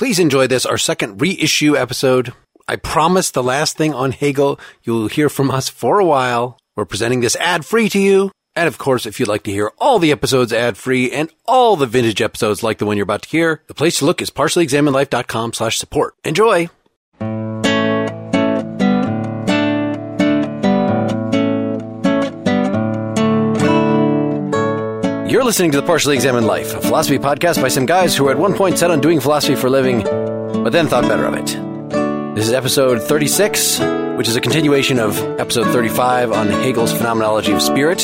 Please enjoy this, our second reissue episode. I promise the last thing on Hegel you'll hear from us for a while. We're presenting this ad free to you. And of course, if you'd like to hear all the episodes ad free and all the vintage episodes like the one you're about to hear, the place to look is partiallyexaminedlife.com slash support. Enjoy! You're listening to the Partially Examined Life, a philosophy podcast by some guys who at one point set on doing philosophy for a living, but then thought better of it. This is episode 36, which is a continuation of episode 35 on Hegel's phenomenology of spirit.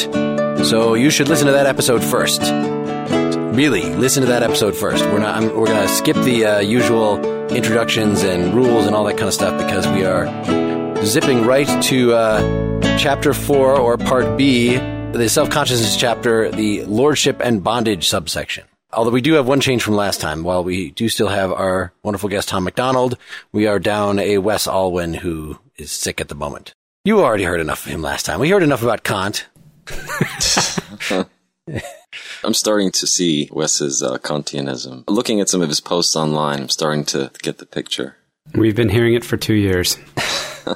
So you should listen to that episode first. Really, listen to that episode first. We're not. I'm, we're going to skip the uh, usual introductions and rules and all that kind of stuff because we are zipping right to uh, chapter four or part B, the self consciousness chapter, the lordship and bondage subsection. Although we do have one change from last time, while we do still have our wonderful guest Tom McDonald, we are down a Wes Alwine who is sick at the moment. You already heard enough of him last time. We heard enough about Kant. I'm starting to see Wes's uh, Kantianism. Looking at some of his posts online, I'm starting to get the picture. We've been hearing it for two years.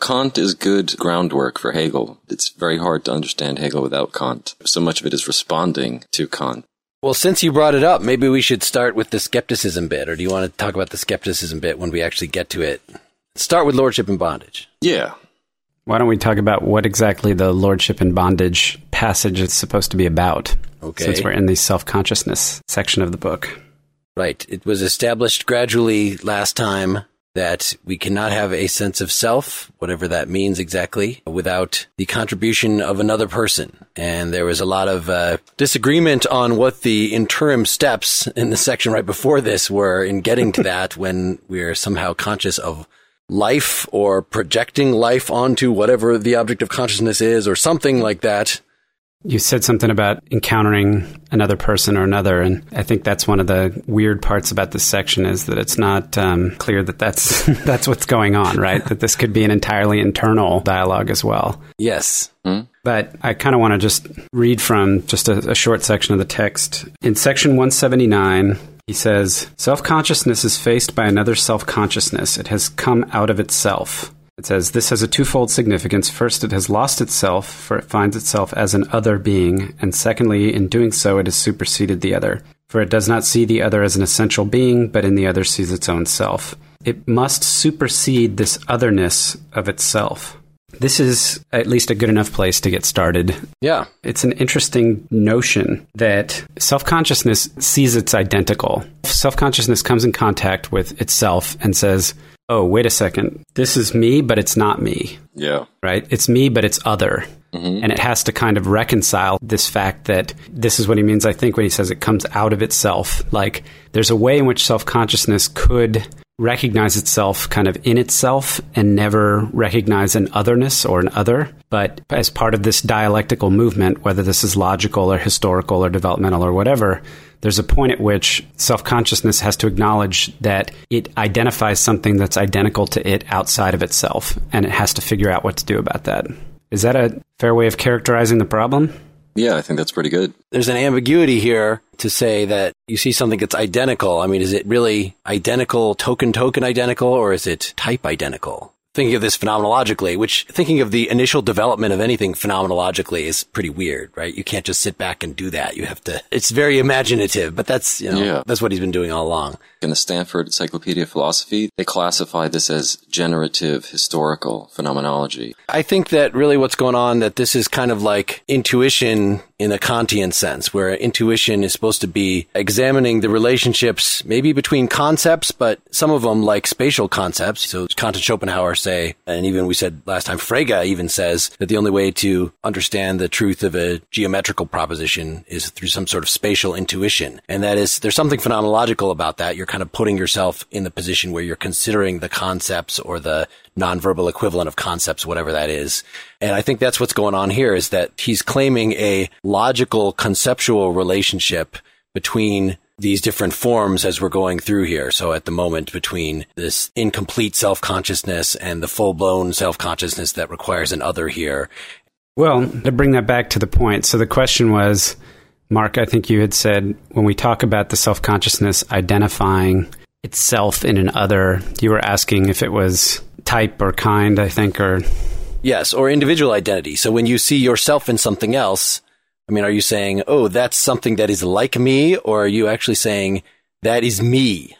Kant is good groundwork for Hegel. It's very hard to understand Hegel without Kant. So much of it is responding to Kant. Well, since you brought it up, maybe we should start with the skepticism bit, or do you want to talk about the skepticism bit when we actually get to it? Start with lordship and bondage. Yeah. Why don't we talk about what exactly the lordship and bondage passage is supposed to be about? Okay. Since we're in the self consciousness section of the book. Right. It was established gradually last time that we cannot have a sense of self, whatever that means exactly, without the contribution of another person. And there was a lot of uh, disagreement on what the interim steps in the section right before this were in getting to that when we're somehow conscious of life or projecting life onto whatever the object of consciousness is or something like that. You said something about encountering another person or another, and I think that's one of the weird parts about this section is that it's not um, clear that that's that's what's going on, right? that this could be an entirely internal dialogue as well. Yes. But I kind of want to just read from just a, a short section of the text. In section 179, he says, Self consciousness is faced by another self consciousness. It has come out of itself. It says, This has a twofold significance. First, it has lost itself, for it finds itself as an other being. And secondly, in doing so, it has superseded the other. For it does not see the other as an essential being, but in the other sees its own self. It must supersede this otherness of itself. This is at least a good enough place to get started. Yeah. It's an interesting notion that self consciousness sees its identical. Self consciousness comes in contact with itself and says, Oh, wait a second. This is me, but it's not me, Yeah. right? It's me, but it's other. Mm-hmm. And it has to kind of reconcile this fact that this is what he means, I think, when he says it comes out of itself. Like, there's a way in which self consciousness could recognize itself kind of in itself and never recognize an otherness or an other. But as part of this dialectical movement, whether this is logical or historical or developmental or whatever, there's a point at which self consciousness has to acknowledge that it identifies something that's identical to it outside of itself, and it has to figure out what to do about that. Is that a fair way of characterizing the problem? Yeah, I think that's pretty good. there's an ambiguity here to say that you see something that's identical. I mean, is it really identical, token token identical, or is it type identical? Thinking of this phenomenologically, which thinking of the initial development of anything phenomenologically is pretty weird, right? You can't just sit back and do that. You have to, it's very imaginative, but that's, you know, Yeah. that's what he's been doing all along. In the Stanford Encyclopedia of Philosophy, they classify this as generative historical phenomenology. I think that really what's going on that this is kind of like intuition in a Kantian sense, where intuition is supposed to be examining the relationships maybe between concepts, but some of them like spatial concepts. So Kant and Schopenhauer say, and even we said last time, Frege even says that the only way to understand the truth of a geometrical proposition is through some sort of spatial intuition. And that is, there's something phenomenological about that. You're kind of putting yourself in the position where you're considering the concepts or the nonverbal equivalent of concepts, whatever that is. And I think that's what's going on here is that he's claiming a logical conceptual relationship between these different forms as we're going through here. So at the moment between this incomplete self-consciousness and the full-blown self-consciousness that requires an other here. Well, to bring that back to the point, so the question was, Mark, I think you had said when we talk about the self consciousness identifying itself in an other. You were asking if it was type or kind, I think, or. Yes, or individual identity. So when you see yourself in something else, I mean, are you saying, oh, that's something that is like me? Or are you actually saying, that is me?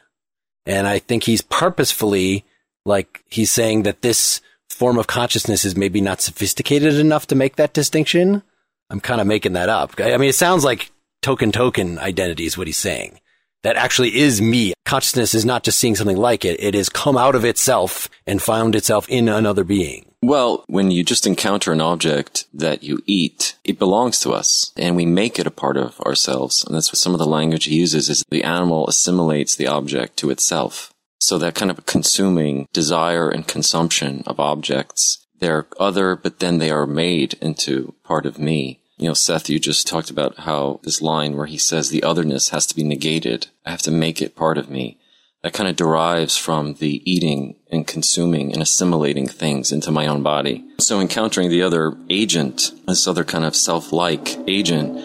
And I think he's purposefully, like, he's saying that this form of consciousness is maybe not sophisticated enough to make that distinction. I'm kind of making that up. I mean, it sounds like token token identity is what he's saying. That actually is me. Consciousness is not just seeing something like it. It has come out of itself and found itself in another being. Well, when you just encounter an object that you eat, it belongs to us and we make it a part of ourselves. And that's what some of the language he uses is the animal assimilates the object to itself. So that kind of consuming desire and consumption of objects, they're other, but then they are made into part of me. You know, Seth, you just talked about how this line where he says the otherness has to be negated. I have to make it part of me. That kind of derives from the eating and consuming and assimilating things into my own body. So encountering the other agent, this other kind of self-like agent,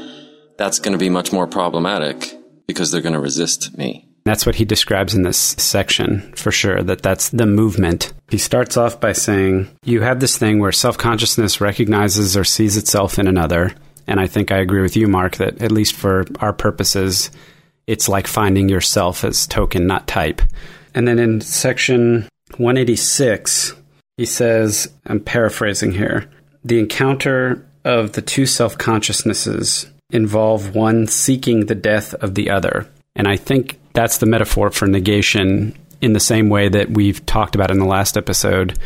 that's going to be much more problematic because they're going to resist me. That's what he describes in this section for sure, that that's the movement. He starts off by saying, You have this thing where self consciousness recognizes or sees itself in another. And I think I agree with you, Mark, that at least for our purposes, it's like finding yourself as token, not type. And then in section 186, he says, I'm paraphrasing here, the encounter of the two self consciousnesses involve one seeking the death of the other. And I think that's the metaphor for negation in the same way that we've talked about in the last episode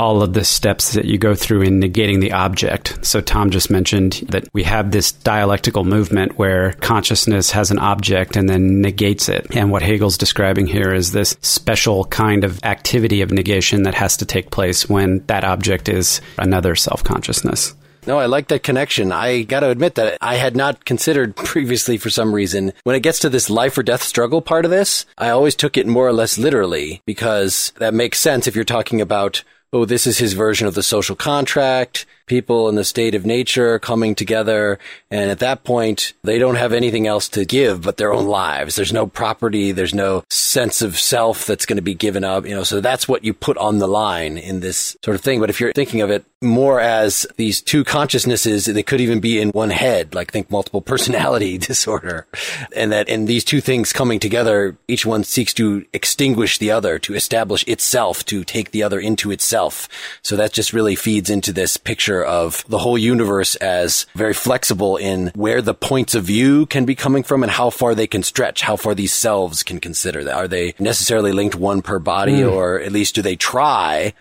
all of the steps that you go through in negating the object. So Tom just mentioned that we have this dialectical movement where consciousness has an object and then negates it. And what Hegel's describing here is this special kind of activity of negation that has to take place when that object is another self-consciousness. No, I like that connection. I got to admit that I had not considered previously for some reason. When it gets to this life or death struggle part of this, I always took it more or less literally because that makes sense if you're talking about, oh, this is his version of the social contract people in the state of nature coming together. And at that point, they don't have anything else to give but their own lives. There's no property. There's no sense of self that's going to be given up, you know, so that's what you put on the line in this sort of thing. But if you're thinking of it more as these two consciousnesses, they could even be in one head, like think multiple personality disorder. And that in these two things coming together, each one seeks to extinguish the other, to establish itself, to take the other into itself. So that just really feeds into this picture picture of the whole universe as very flexible in where the points of view can be coming from and how far they can stretch, how far these selves can consider that. Are they necessarily linked one per body mm. or at least do they try?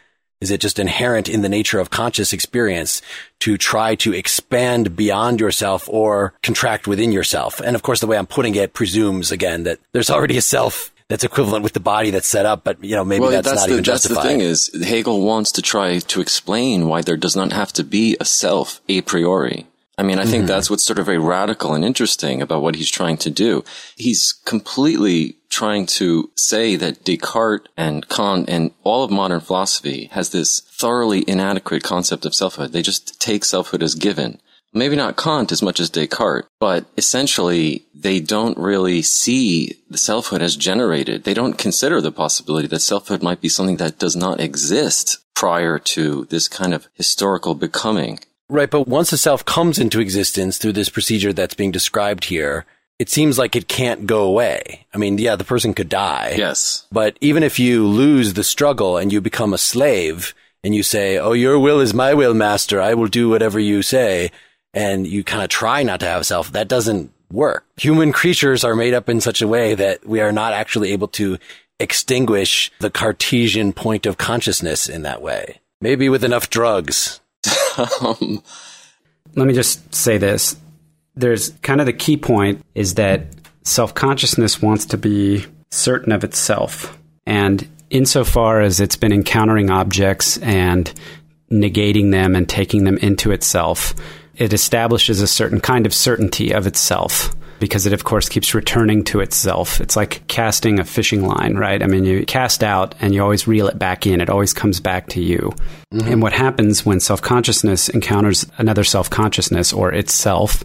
Is it just inherent in the nature of conscious experience to try to expand beyond yourself or contract within yourself? And of course, the way I'm putting it presumes again that there's already a self that's equivalent with the body that's set up, but you know maybe well, that's, that's, not the, even that's justified. the thing is Hegel wants to try to explain why there does not have to be a self a priori. I mean, I think mm-hmm. that's what's sort of very radical and interesting about what he's trying to do. He's completely trying to say that Descartes and Kant and all of modern philosophy has this thoroughly inadequate concept of selfhood. They just take selfhood as given maybe not Kant as much as Descartes, but essentially they don't really see the selfhood as generated. They don't consider the possibility that selfhood might be something that does not exist prior to this kind of historical becoming. Right, but once the self comes into existence through this procedure that's being described here, it seems like it can't go away. I mean, yeah, the person could die. Yes. But even if you lose the struggle and you become a slave and you say, Oh, your will is my will, master. I will do whatever you say and you kind of try not to have self, that doesn't work. Human creatures are made up in such a way that we are not actually able to extinguish the Cartesian point of consciousness in that way. Maybe with enough drugs. Let me just say this. There's kind of the key point is that self consciousness wants to be certain of itself. And insofar as it's been encountering objects and negating them and taking them into itself, it establishes a certain kind of certainty of itself because it, of course, keeps returning to itself. It's like casting a fishing line, right? I mean, you cast out and you always reel it back in. It always comes back to you. Mm-hmm. And what happens when self consciousness encounters another self consciousness or itself,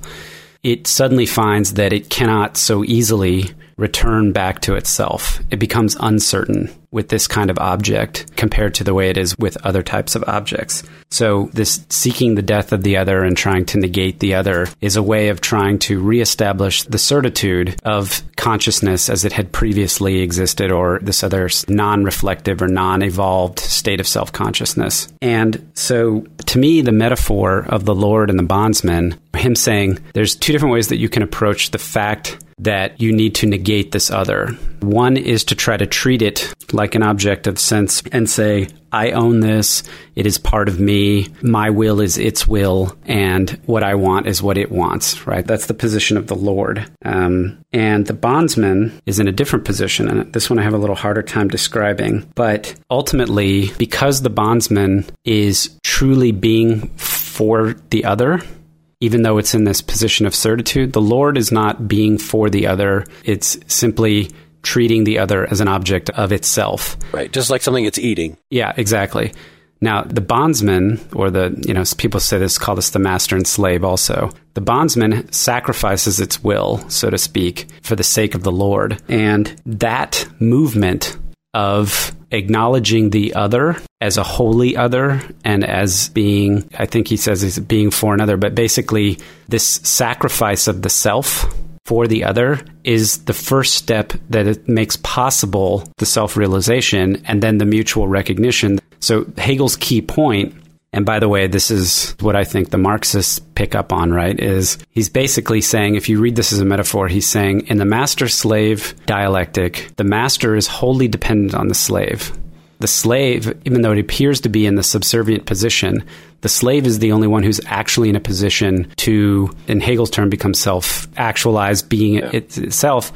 it suddenly finds that it cannot so easily return back to itself. It becomes uncertain with this kind of object compared to the way it is with other types of objects. So, this seeking the death of the other and trying to negate the other is a way of trying to reestablish the certitude of consciousness as it had previously existed, or this other non reflective or non evolved state of self consciousness. And so, to me, the metaphor of the Lord and the bondsman, him saying there's two different ways that you can approach the fact that you need to negate this other. One is to try to treat it like an object of sense and say, I own this. It is part of me. My will is its will. And what I want is what it wants, right? That's the position of the Lord. Um, and the bondsman is in a different position. And this one I have a little harder time describing. But ultimately, because the bondsman is truly being for the other, even though it's in this position of certitude, the Lord is not being for the other. It's simply treating the other as an object of itself. Right. Just like something it's eating. Yeah, exactly. Now, the bondsman, or the, you know, people say this, call this the master and slave also. The bondsman sacrifices its will, so to speak, for the sake of the Lord. And that movement of acknowledging the other as a wholly other and as being, I think he says is being for another, but basically this sacrifice of the self for the other is the first step that it makes possible the self realization and then the mutual recognition. So Hegel's key point and by the way, this is what I think the Marxists pick up on, right? Is he's basically saying, if you read this as a metaphor, he's saying in the master slave dialectic, the master is wholly dependent on the slave. The slave, even though it appears to be in the subservient position, the slave is the only one who's actually in a position to, in Hegel's term, become self actualized, being yeah. itself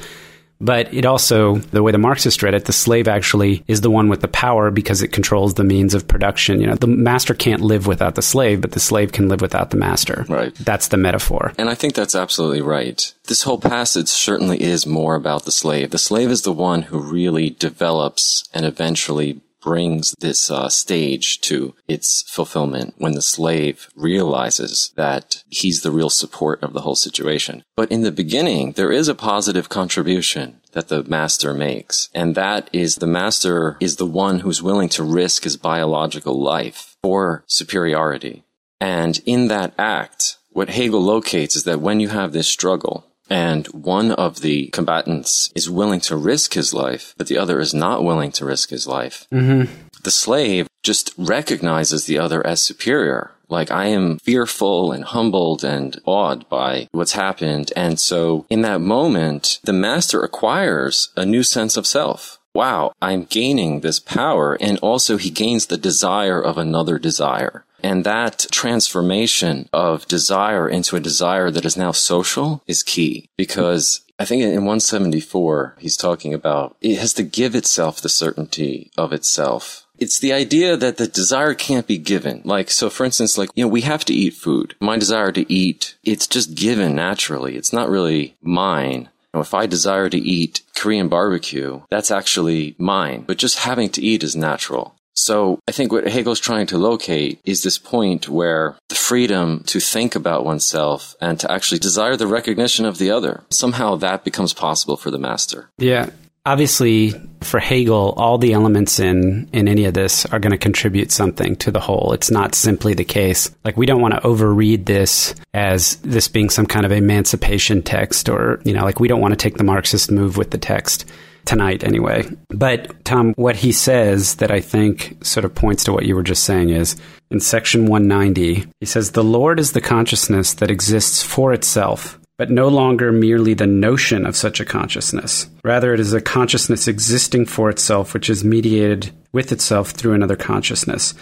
but it also, the way the Marxists read it, the slave actually is the one with the power because it controls the means of production. You know, the master can't live without the slave, but the slave can live without the master. Right. That's the metaphor. And I think that's absolutely right. This whole passage certainly is more about the slave. The slave is the one who really develops and eventually brings this uh, stage to its fulfillment when the slave realizes that he's the real support of the whole situation. But in the beginning, there is a positive contribution that the master makes. And that is the master is the one who's willing to risk his biological life for superiority. And in that act, what Hegel locates is that when you have this struggle, and one of the combatants is willing to risk his life, but the other is not willing to risk his life. Mm-hmm. The slave just recognizes the other as superior. Like I am fearful and humbled and awed by what's happened. And so in that moment, the master acquires a new sense of self. Wow, I'm gaining this power. And also he gains the desire of another desire. And that transformation of desire into a desire that is now social is key because I think in 174, he's talking about it has to give itself the certainty of itself. It's the idea that the desire can't be given. Like, so for instance, like, you know, we have to eat food. My desire to eat, it's just given naturally. It's not really mine. if I desire to eat Korean barbecue, that's actually mine. But just having to eat is natural. So I think what Hegel's trying to locate is this point where the freedom to think about oneself and to actually desire the recognition of the other, somehow that becomes possible for the master. Yeah. Obviously, for Hegel, all the elements in, in any of this are going to contribute something to the whole. It's not simply the case. Like, we don't want to overread this as this being some kind of emancipation text or, you know, like we don't want to take the Marxist move with the text tonight anyway. But Tom, what he says that I think sort of points to what you were just saying is in section 190, he says, The Lord is the consciousness that exists for itself, but no longer merely the notion of such a consciousness. Rather, it is a consciousness existing for itself, which is mediated with itself through another consciousness.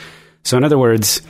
So, in other words,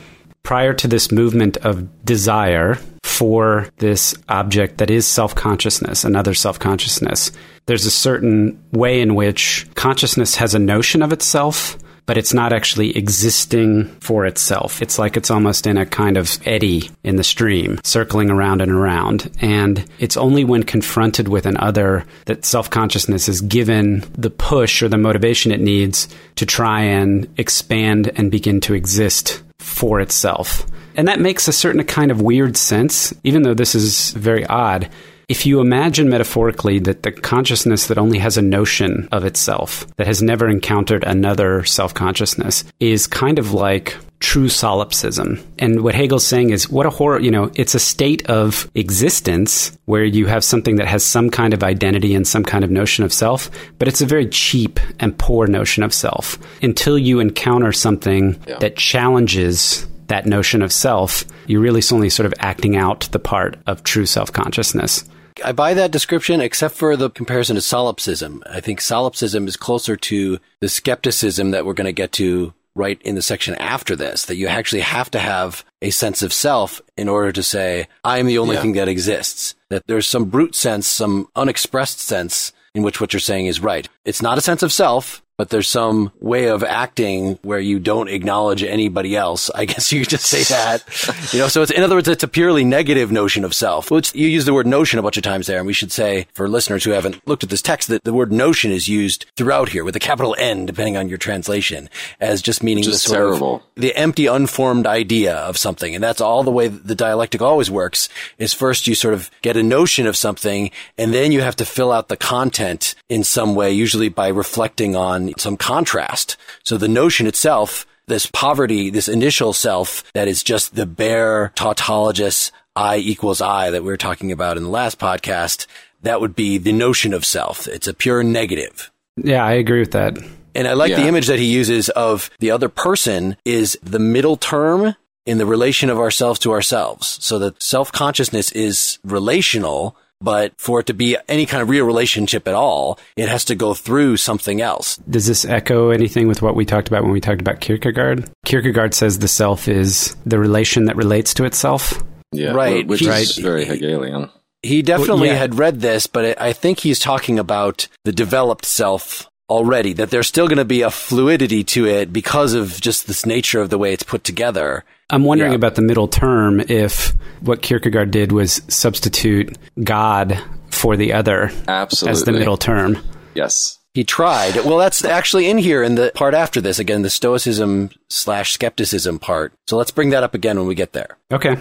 prior to this movement of desire for this object that is self consciousness, another self consciousness, there's a certain way in which consciousness has a notion of itself, but it's not actually existing for itself. It's like it's almost in a kind of eddy in the stream, circling around and around. And it's only when confronted with an other that self consciousness is given the push or the motivation it needs to try and expand and begin to exist for itself. And that makes a certain kind of weird sense, even though this is very odd if you imagine metaphorically that the consciousness that only has a notion of itself, that has never encountered another self consciousness, is kind of like true solipsism. And what Hegel's saying is, what a horror, you know, it's a state of existence where you have something that has some kind of identity and some kind of notion of self, but it's a very cheap and poor notion of self until you encounter something yeah. that challenges that notion of self, you're really only sort of acting out the part of true self consciousness. I buy that description, except for the comparison to solipsism. I think solipsism is closer to the skepticism that we're going to get to right in the section after this, that you actually have to have a sense of self in order to say, I am the only yeah. thing that exists. That there's some brute sense, some unexpressed sense in which what you're saying is right. It's not a sense of self but there's some way of acting where you don't acknowledge anybody else. I guess you could just say that. you know, so it's, in other words, it's a purely negative notion of self. Which you use the word notion a bunch of times there, and we should say for listeners who haven't looked at this text that the word notion is used throughout here with a capital N, depending on your translation, as just meaning just the sort terrible. of the empty, unformed idea of something. And that's all the way the dialectic always works is first you sort of get a notion of something, and then you have to fill out the content in some way, usually by reflecting on some contrast. So the notion itself, this poverty, this initial self that is just the bare tautologist I equals I that we were talking about in the last podcast, that would be the notion of self. It's a pure negative. Yeah, I agree with that. And I like yeah. the image that he uses of the other person is the middle term in the relation of ourselves to ourselves. So that self consciousness is relational, but for it to be any kind of real relationship at all, it has to go through something else. Does this echo anything with what we talked about when we talked about Kierkegaard? Kierkegaard says the self is the relation that relates to itself. Yeah, right. Which is right. very Hegelian. He definitely well, yeah. had read this, but I think he's talking about the developed self already, that there's still going to be a fluidity to it because of just this nature of the way it's put together. I'm wondering yeah. about the middle term if what Kierkegaard did was substitute God for the other Absolutely. as the middle term. Yes. He tried. Well, that's actually in here in the part after this. Again, the Stoicism slash skepticism part. So let's bring that up again when we get there. Okay.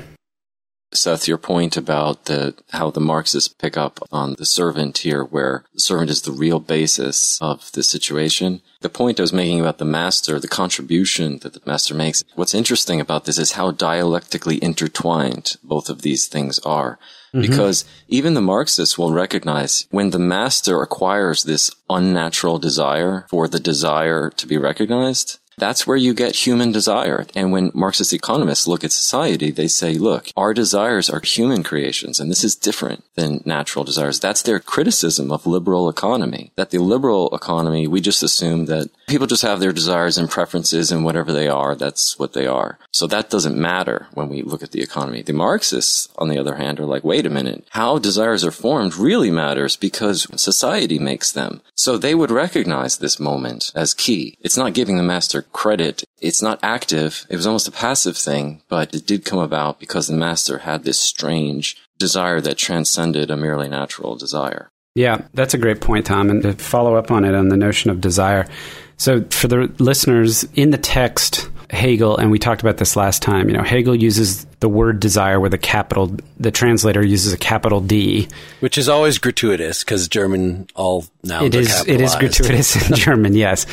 Seth, your point about the, how the Marxists pick up on the servant here, where the servant is the real basis of the situation. The point I was making about the master, the contribution that the master makes. What's interesting about this is how dialectically intertwined both of these things are. Mm-hmm. Because even the Marxists will recognize when the master acquires this unnatural desire for the desire to be recognized, that's where you get human desire. And when Marxist economists look at society, they say, look, our desires are human creations, and this is different than natural desires. That's their criticism of liberal economy. That the liberal economy, we just assume that people just have their desires and preferences and whatever they are, that's what they are. So that doesn't matter when we look at the economy. The Marxists, on the other hand, are like, wait a minute, how desires are formed really matters because society makes them. So they would recognize this moment as key. It's not giving the master credit. It's not active. It was almost a passive thing, but it did come about because the master had this strange desire that transcended a merely natural desire. Yeah, that's a great point, Tom. And to follow up on it on the notion of desire. So for the listeners in the text, Hegel, and we talked about this last time, you know, Hegel uses the word desire with a capital, the translator uses a capital D. Which is always gratuitous because German all now it is, it is gratuitous in German, yes.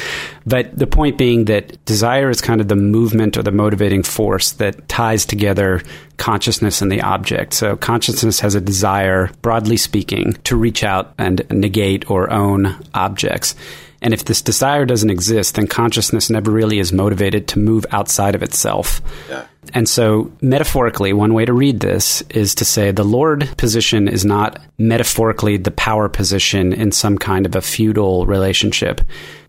But the point being that desire is kind of the movement or the motivating force that ties together consciousness and the object. So consciousness has a desire, broadly speaking, to reach out and negate or own objects. And if this desire doesn't exist, then consciousness never really is motivated to move outside of itself. Yeah. And so, metaphorically, one way to read this is to say the Lord position is not metaphorically the power position in some kind of a feudal relationship.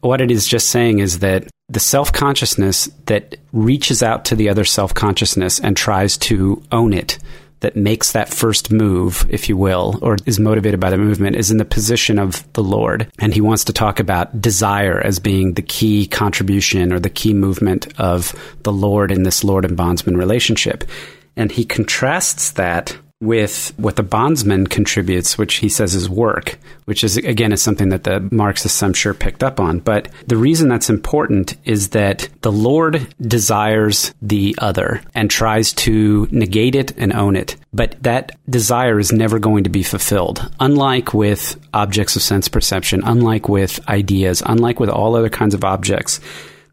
What it is just saying is that the self consciousness that reaches out to the other self consciousness and tries to own it that makes that first move, if you will, or is motivated by the movement is in the position of the Lord. And he wants to talk about desire as being the key contribution or the key movement of the Lord in this Lord and bondsman relationship. And he contrasts that with what the bondsman contributes, which he says is work, which is again is something that the Marxists I'm sure picked up on. But the reason that's important is that the Lord desires the other and tries to negate it and own it. But that desire is never going to be fulfilled. Unlike with objects of sense perception, unlike with ideas, unlike with all other kinds of objects,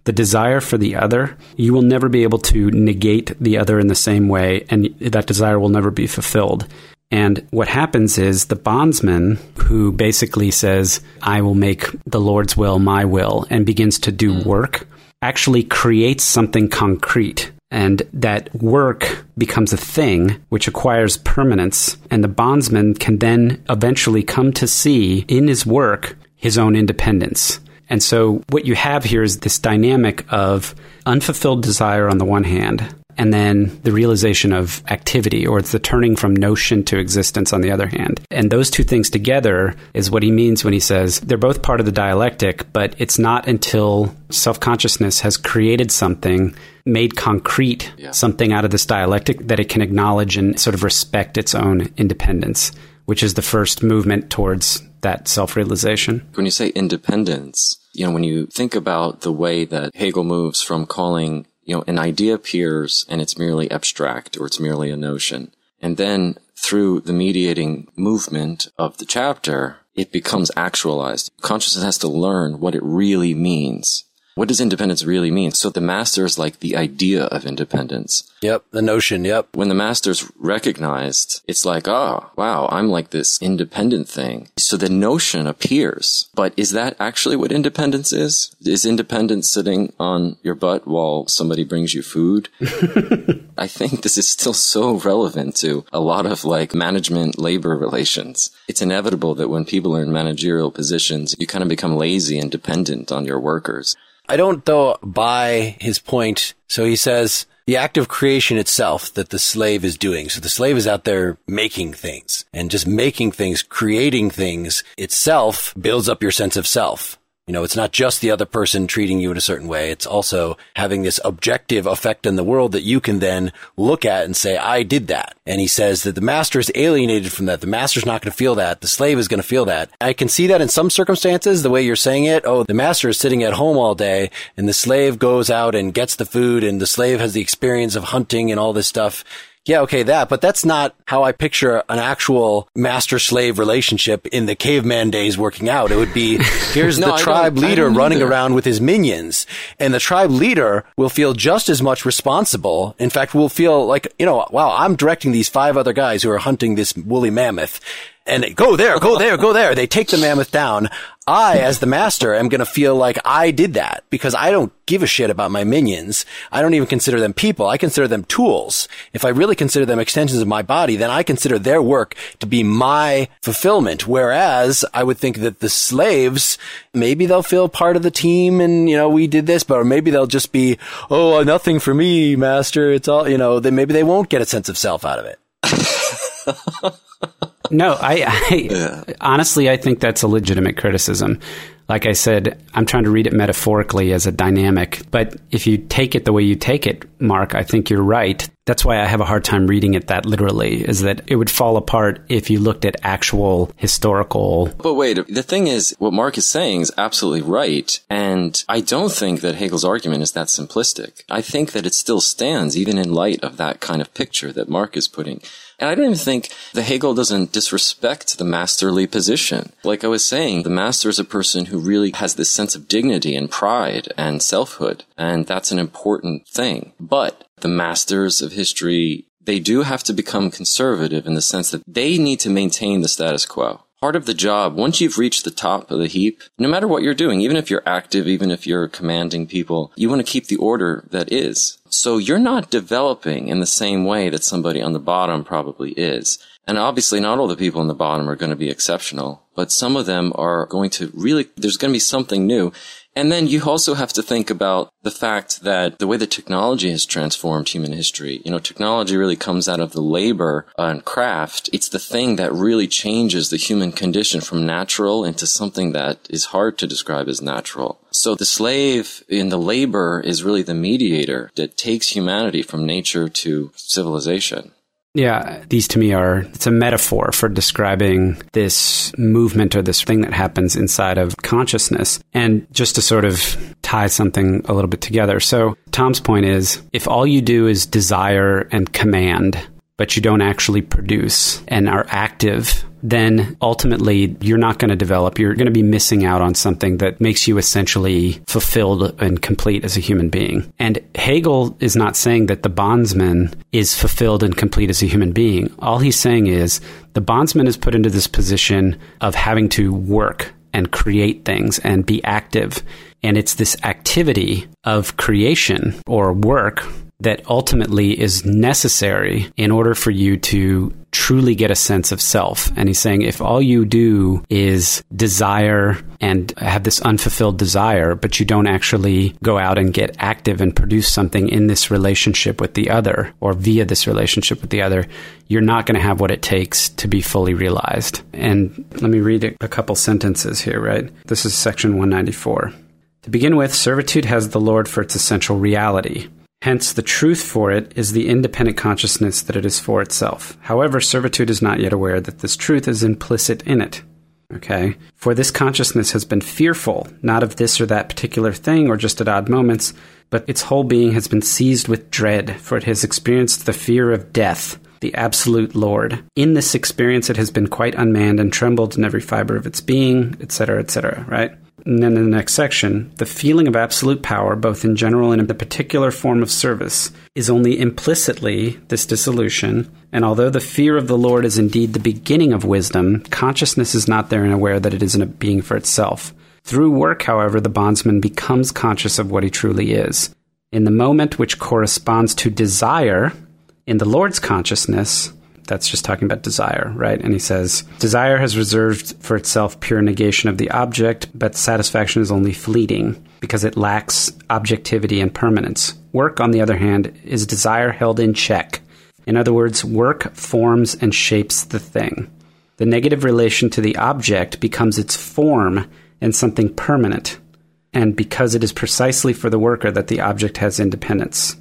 the desire for the other, you will never be able to negate the other in the same way, and that desire will never be fulfilled. And what happens is the bondsman, who basically says, I will make the Lord's will my will, and begins to do mm. work, actually creates something concrete. And that work becomes a thing which acquires permanence. And the bondsman can then eventually come to see in his work his own independence. And so what you have here is this dynamic of unfulfilled desire on the one hand, and then the realization of activity or it's the turning from notion to existence on the other hand. And those two things together is what he means when he says they're both part of the dialectic, but it's not until self consciousness has created something, made concrete yeah. something out of this dialectic, that it can acknowledge and sort of respect its own independence, which is the first movement towards that self realization. When you say independence, you know, when you think about the way that Hegel moves from calling, you know, an idea appears and it's merely abstract or it's merely a notion. And then through the mediating movement of the chapter, it becomes actualized. Consciousness has to learn what it really means. What does independence really mean? So the master is like the idea of independence. Yep, the notion, yep. When the master's recognized, it's like, oh, wow, I'm like this independent thing. So the notion appears. But is that actually what independence is? Is independence sitting on your butt while somebody brings you food? I think this is still so relevant to a lot of like management labor relations. It's inevitable that when people are in managerial positions, you kind of become lazy and dependent on your workers. I don't, though, buy his point. So he says the act of creation itself that the slave is doing. So the slave is out there making things and just making things, creating things itself builds up your sense of self. You know, it's not just the other person treating you in a certain way. It's also having this objective effect in the world that you can then look at and say, I did that. And he says that the master is alienated from that. The master's not going to feel that. The slave is going to feel that. I can see that in some circumstances, the way you're saying it. Oh, the master is sitting at home all day and the slave goes out and gets the food and the slave has the experience of hunting and all this stuff yeah, okay, that, but that's not how I picture an actual master slave relationship in the caveman days working out. It would be here's no, the tribe leader running around with his minions, and the tribe leader will feel just as much responsible. In fact, will feel like, you know, wow, I'm directing these five other guys who are hunting this woolly mammoth and go there, go there, go there. They take the mammoth down. I, as the master, am going to feel like I did that because I don't give a shit about my minions. I don't even consider them people. I consider them tools. If I really consider them extensions of my body, then I consider their work to be my fulfillment. Whereas I would think that the slaves, maybe they'll feel part of the team and, you know, we did this, but maybe they'll just be, oh, uh, nothing for me, master. It's all, you know, then maybe they won't get a sense of self out of it. no, I, I yeah. honestly, I think that's a legitimate criticism. Like I said, I'm trying to read it metaphorically as a dynamic. But if you take it the way you take it, Mark, I think you're right. That's why I have a hard time reading it that literally, is that it would fall apart if you looked at actual historical. But wait, the thing is, what Mark is saying is absolutely right. And I don't think that Hegel's argument is that simplistic. I think that it still stands even in light of that kind of picture that Mark is putting. And I don't even think the Hegel doesn't disrespect the masterly position. Like I was saying, the master is a person who really has this sense of dignity and pride and selfhood. And that's an important thing. But the masters of history, they do have to become conservative in the sense that they need to maintain the status quo part of the job, once you've reached the top of the heap, no matter what you're doing, even if you're active, even if you're commanding people, you want to keep the order that is. So you're not developing in the same way that somebody on the bottom probably is. And obviously not all the people on the bottom are going to be exceptional, but some of them are going to really, there's going to be something new. And then you also have to think about the fact that the way that technology has transformed human history, you know, technology really comes out of the labor and craft. It's the thing that really changes the human condition from natural into something that is hard to describe as natural. So the slave in the labor is really the mediator that takes humanity from nature to civilization. Yeah, these to me are it's a metaphor for describing this movement or this thing that happens inside of consciousness. And just to sort of tie something a little bit together. So, Tom's point is if all you do is desire and command, but you don't actually produce and are active then ultimately you're not going to develop. You're going to be missing out on something that makes you essentially fulfilled and complete as a human being. And Hegel is not saying that the bondsman is fulfilled and complete as a human being. All he's saying is the bondsman is put into this position of having to work and create things and be active. And it's this activity of creation or work that ultimately is necessary in order for you to truly get a sense of self. And he's saying if all you do is desire and have this unfulfilled desire, but you don't actually go out and get active and produce something in this relationship with the other or via this relationship with the other, you're not going to have what it takes to be fully realized. And let me read a couple sentences here, right? This is section 194. To begin with, servitude has the Lord for its essential reality. Hence, the truth for it is the independent consciousness that it is for itself. However, servitude is not yet aware that this truth is implicit in it. Okay? For this consciousness has been fearful, not of this or that particular thing or just at odd moments, but its whole being has been seized with dread, for it has experienced the fear of death, the absolute Lord. In this experience, it has been quite unmanned and trembled in every fiber of its being, etc., etc., right? And then in the next section, the feeling of absolute power, both in general and in the particular form of service, is only implicitly this dissolution. And although the fear of the Lord is indeed the beginning of wisdom, consciousness is not therein aware that it isn't a being for itself. Through work, however, the bondsman becomes conscious of what he truly is. In the moment which corresponds to desire, in the Lord's consciousness, that's just talking about desire, right? And he says, Desire has reserved for itself pure negation of the object, but satisfaction is only fleeting because it lacks objectivity and permanence. Work, on the other hand, is desire held in check. In other words, work forms and shapes the thing. The negative relation to the object becomes its form and something permanent, and because it is precisely for the worker that the object has independence.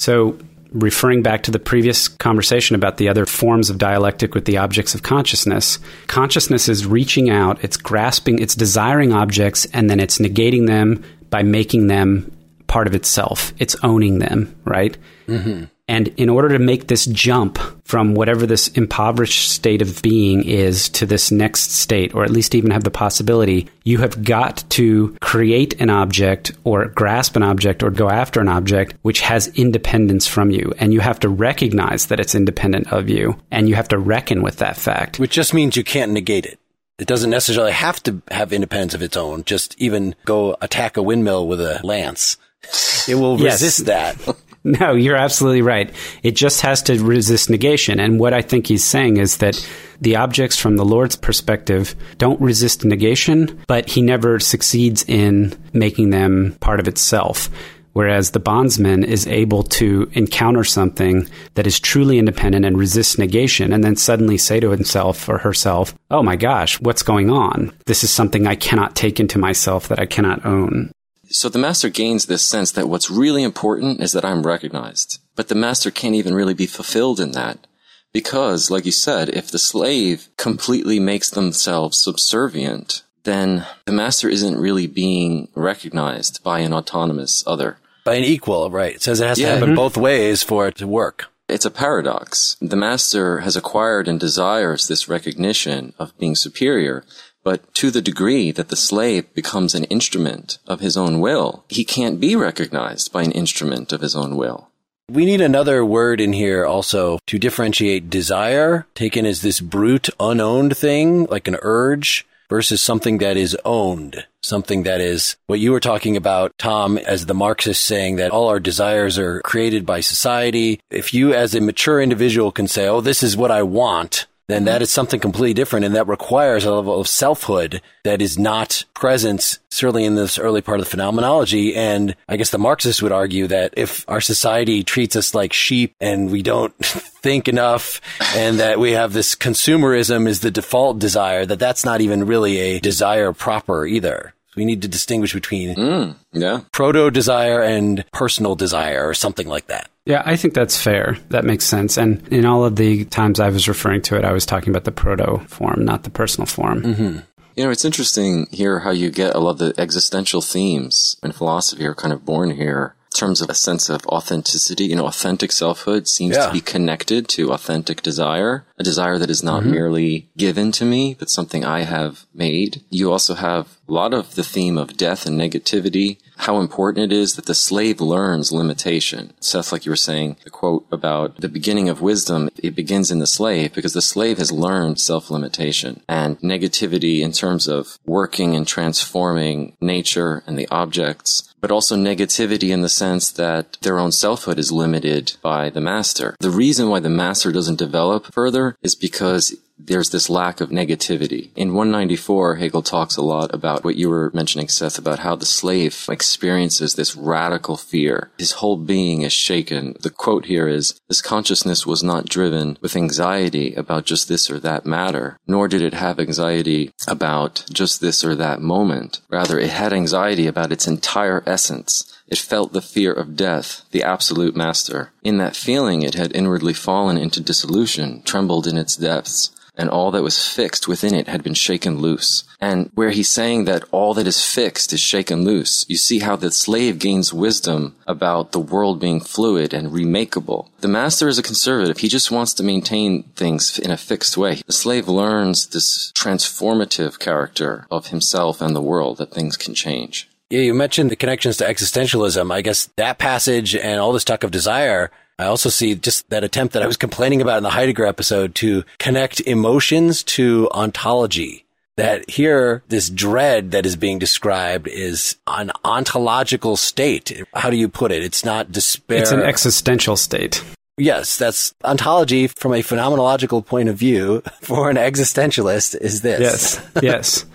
So referring back to the previous conversation about the other forms of dialectic with the objects of consciousness, consciousness is reaching out, it's grasping, it's desiring objects, and then it's negating them by making them part of itself. It's owning them, right? Mm-hmm. And in order to make this jump from whatever this impoverished state of being is to this next state, or at least even have the possibility, you have got to create an object or grasp an object or go after an object which has independence from you. And you have to recognize that it's independent of you. And you have to reckon with that fact. Which just means you can't negate it. It doesn't necessarily have to have independence of its own. Just even go attack a windmill with a lance. It will Yes. resist that. No, you're absolutely right. It just has to resist negation. And what I think he's saying is that the objects from the Lord's perspective don't resist negation, but he never succeeds in making them part of itself. Whereas the bondsman is able to encounter something that is truly independent and resists negation, and then suddenly say to himself or herself, Oh my gosh, what's going on? This is something I cannot take into myself that I cannot own. So the master gains this sense that what's really important is that I'm recognized. But the master can't even really be fulfilled in that. Because, like you said, if the slave completely makes themselves subservient, then the master isn't really being recognized by an autonomous other. By an equal, right. It says it has Yeah. to happen mm-hmm. both ways for it to work. It's a paradox. The master has acquired and desires this recognition of being superior, but to the degree that the slave becomes an instrument of his own will, he can't be recognized by an instrument of his own will. We need another word in here also to differentiate desire, taken as this brute, unowned thing, like an urge, versus something that is owned. Something that is what you were talking about, Tom, as the Marxist saying that all our desires are created by society. If you as a mature individual can say, oh, this is what I want, then that is something completely different and that requires a level of selfhood that is not present certainly in this early part of the phenomenology. And i guess the marxists would argue that if our society treats us like sheep and we don't think enough and that we have this consumerism is the default desire that that's not even really a desire proper either. We need to distinguish between Mm, yeah. proto desire and personal desire or something like that Yeah, I think that's fair. That makes sense. And in all of the times I was referring to it, I was talking about the proto form, not the personal form. Mm-hmm. You know, it's interesting here how you get a lot of the existential themes in philosophy are kind of born here in terms of a sense of authenticity, you know, authentic selfhood seems yeah. to be connected to authentic desire, a desire that is not mm-hmm. merely given to me, but something I have made. You also have a lot of the theme of death and negativity, how important it is that the slave learns limitation. Seth, like you were saying, the quote about the beginning of wisdom, it begins in the slave because the slave has learned self-limitation and negativity in terms of working and transforming nature and the objects but also negativity in the sense that their own selfhood is limited by the master. The reason why the master doesn't develop further is because there's this lack of negativity. In 194, Hegel talks a lot about what you were mentioning, Seth, about how the slave experiences this radical fear. His whole being is shaken. The quote here is, this consciousness was not driven with anxiety about just this or that matter, nor did it have anxiety about just this or that moment. Rather, it had anxiety about its entire essence. It felt the fear of death, the absolute master. In that feeling, it had inwardly fallen into dissolution, trembled in its depths and all that was fixed within it had been shaken loose. And where he's saying that all that is fixed is shaken loose, you see how the slave gains wisdom about the world being fluid and remakeable. The master is a conservative. He just wants to maintain things in a fixed way. The slave learns this transformative character of himself and the world that things can change. Yeah, you mentioned the connections to existentialism. I guess that passage and all this talk of desire I also see just that attempt that I was complaining about in the Heidegger episode to connect emotions to ontology. That here, this dread that is being described is an ontological state. How do you put it? It's not despair. It's an existential state. Yes, that's ontology from a phenomenological point of view for an existentialist is this. Yes. Yes.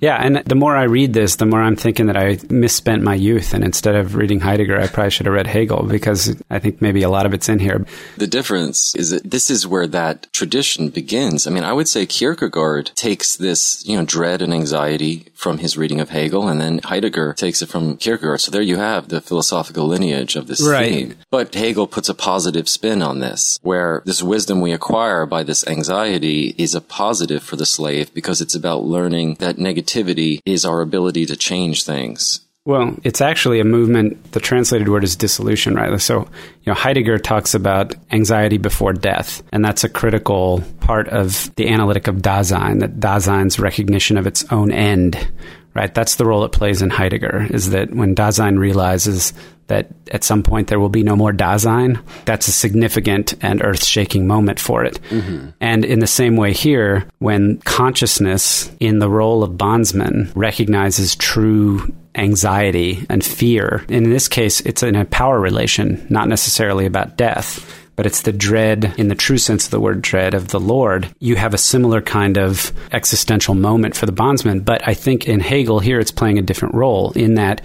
yeah. And the more I read this, the more I'm thinking that I misspent my youth. And instead of reading Heidegger, I probably should have read Hegel because I think maybe a lot of it's in here. The difference is that this is where that tradition begins. I mean, I would say Kierkegaard takes this, you know, dread and anxiety from his reading of Hegel and then Heidegger takes it from Kierkegaard. So there you have the philosophical lineage of this right. theme. But Hegel puts a positive spin spin on this, where this wisdom we acquire by this anxiety is a positive for the slave because it's about learning that negativity is our ability to change things. Well, it's actually a movement. The translated word is dissolution, right? So, you know, Heidegger talks about anxiety before death, and that's a critical part of the analytic of Dasein, that Dasein's recognition of its own end, right? That's the role it plays in Heidegger, is that when Dasein realizes that at some point there will be no more Dasein, that's a significant and earth shaking moment for it. Mm-hmm. And in the same way here, when consciousness in the role of bondsman recognizes true anxiety and fear, in this case, it's in a power relation, not necessarily about death but it's the dread, in the true sense of the word dread, of the Lord. You have a similar kind of existential moment for the bondsman. But I think in Hegel here, it's playing a different role in that,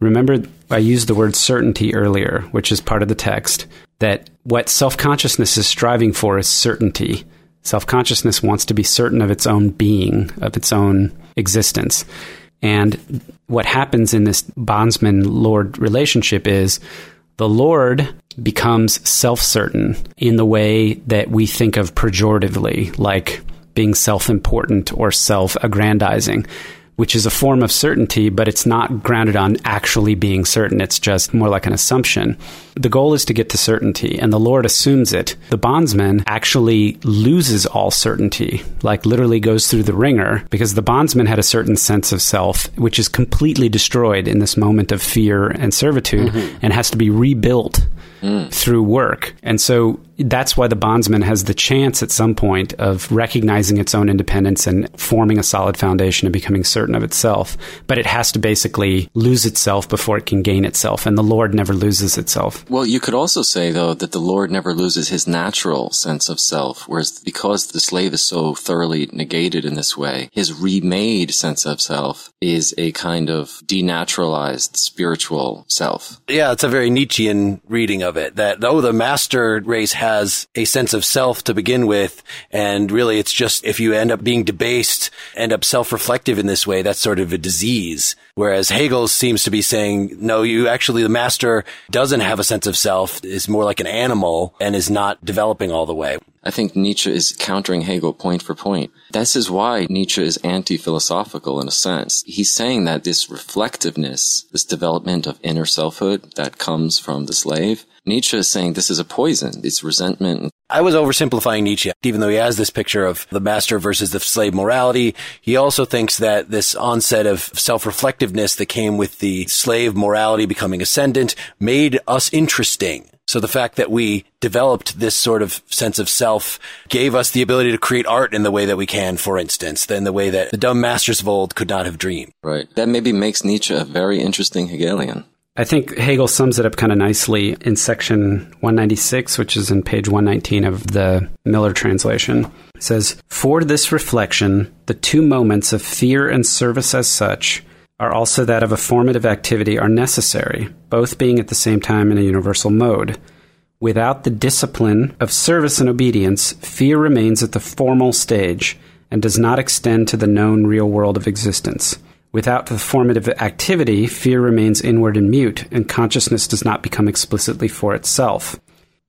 remember, I used the word certainty earlier, which is part of the text, that what self consciousness is striving for is certainty. Self consciousness wants to be certain of its own being, of its own existence. And what happens in this bondsman lord relationship is the Lord becomes self certain in the way that we think of pejoratively, like being self important or self aggrandizing which is a form of certainty, but it's not grounded on actually being certain. It's just more like an assumption. The goal is to get to certainty, and the Lord assumes it. The bondsman actually loses all certainty, like literally goes through the ringer, because the bondsman had a certain sense of self, which is completely destroyed in this moment of fear and servitude mm-hmm. and has to be rebuilt mm. through work. And so that's why the bondsman has the chance at some point of recognizing its own independence and forming a solid foundation and becoming certain of itself. But it has to basically lose itself before it can gain itself. And the Lord never loses itself. Well, you could also say, though, that the Lord never loses his natural sense of self, whereas because the slave is so thoroughly negated in this way, his remade sense of self is a kind of denaturalized spiritual self. Yeah, it's a very Nietzschean reading of it that, oh, the master race has has a sense of self to begin with. And really it's just if you end up being debased, end up self-reflective in this way, that's sort of a disease. Whereas Hegel seems to be saying, no, you actually, the master doesn't have a sense of self, is more like an animal and is not developing all the way. I think Nietzsche is countering Hegel point for point. This is why Nietzsche is anti-philosophical in a sense. He's saying that this reflectiveness, this development of inner selfhood that comes from the slave, Nietzsche is saying this is a poison. It's resentment. I was oversimplifying Nietzsche, even though he has this picture of the master versus the slave morality. He also thinks that this onset of self-reflectiveness that came with the slave morality becoming ascendant made us interesting. So the fact that we developed this sort of sense of self gave us the ability to create art in the way that we can, for instance, than the way that the dumb masters of old could not have dreamed. Right. That maybe makes Nietzsche a very interesting Hegelian. I think Hegel sums it up kind of nicely in section 196, which is in page 119 of the Miller translation. It says, For this reflection, the two moments of fear and service as such are also that of a formative activity are necessary, both being at the same time in a universal mode. Without the discipline of service and obedience, fear remains at the formal stage and does not extend to the known real world of existence. Without the formative activity, fear remains inward and mute, and consciousness does not become explicitly for itself.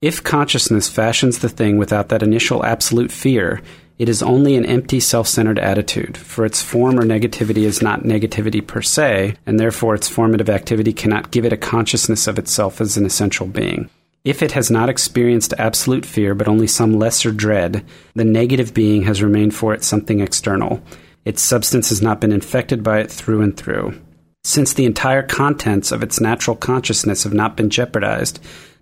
If consciousness fashions the thing without that initial absolute fear, it is only an empty self centered attitude, for its form or negativity is not negativity per se, and therefore its formative activity cannot give it a consciousness of itself as an essential being. If it has not experienced absolute fear, but only some lesser dread, the negative being has remained for it something external. Its substance has not been infected by it through and through. Since the entire contents of its natural consciousness have not been jeopardized,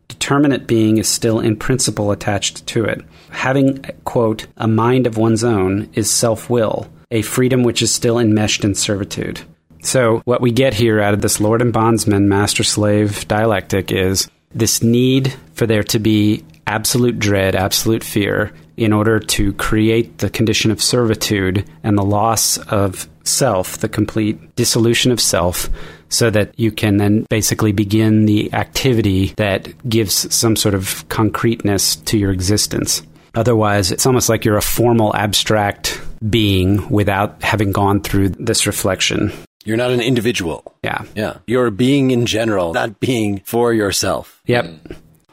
determinate being is still in principle attached to it. Having, quote, a mind of one's own is self will, a freedom which is still enmeshed in servitude. So, what we get here out of this lord and bondsman, master slave dialectic is this need for there to be absolute dread, absolute fear, in order to create the condition of servitude and the loss of self, the complete dissolution of self, so that you can then basically begin the activity that gives some sort of concreteness to your existence. Otherwise, it's almost like you're a formal, abstract being without having gone through this reflection. You're not an individual. Yeah. Yeah. You're a being in general, not being for yourself. Yep.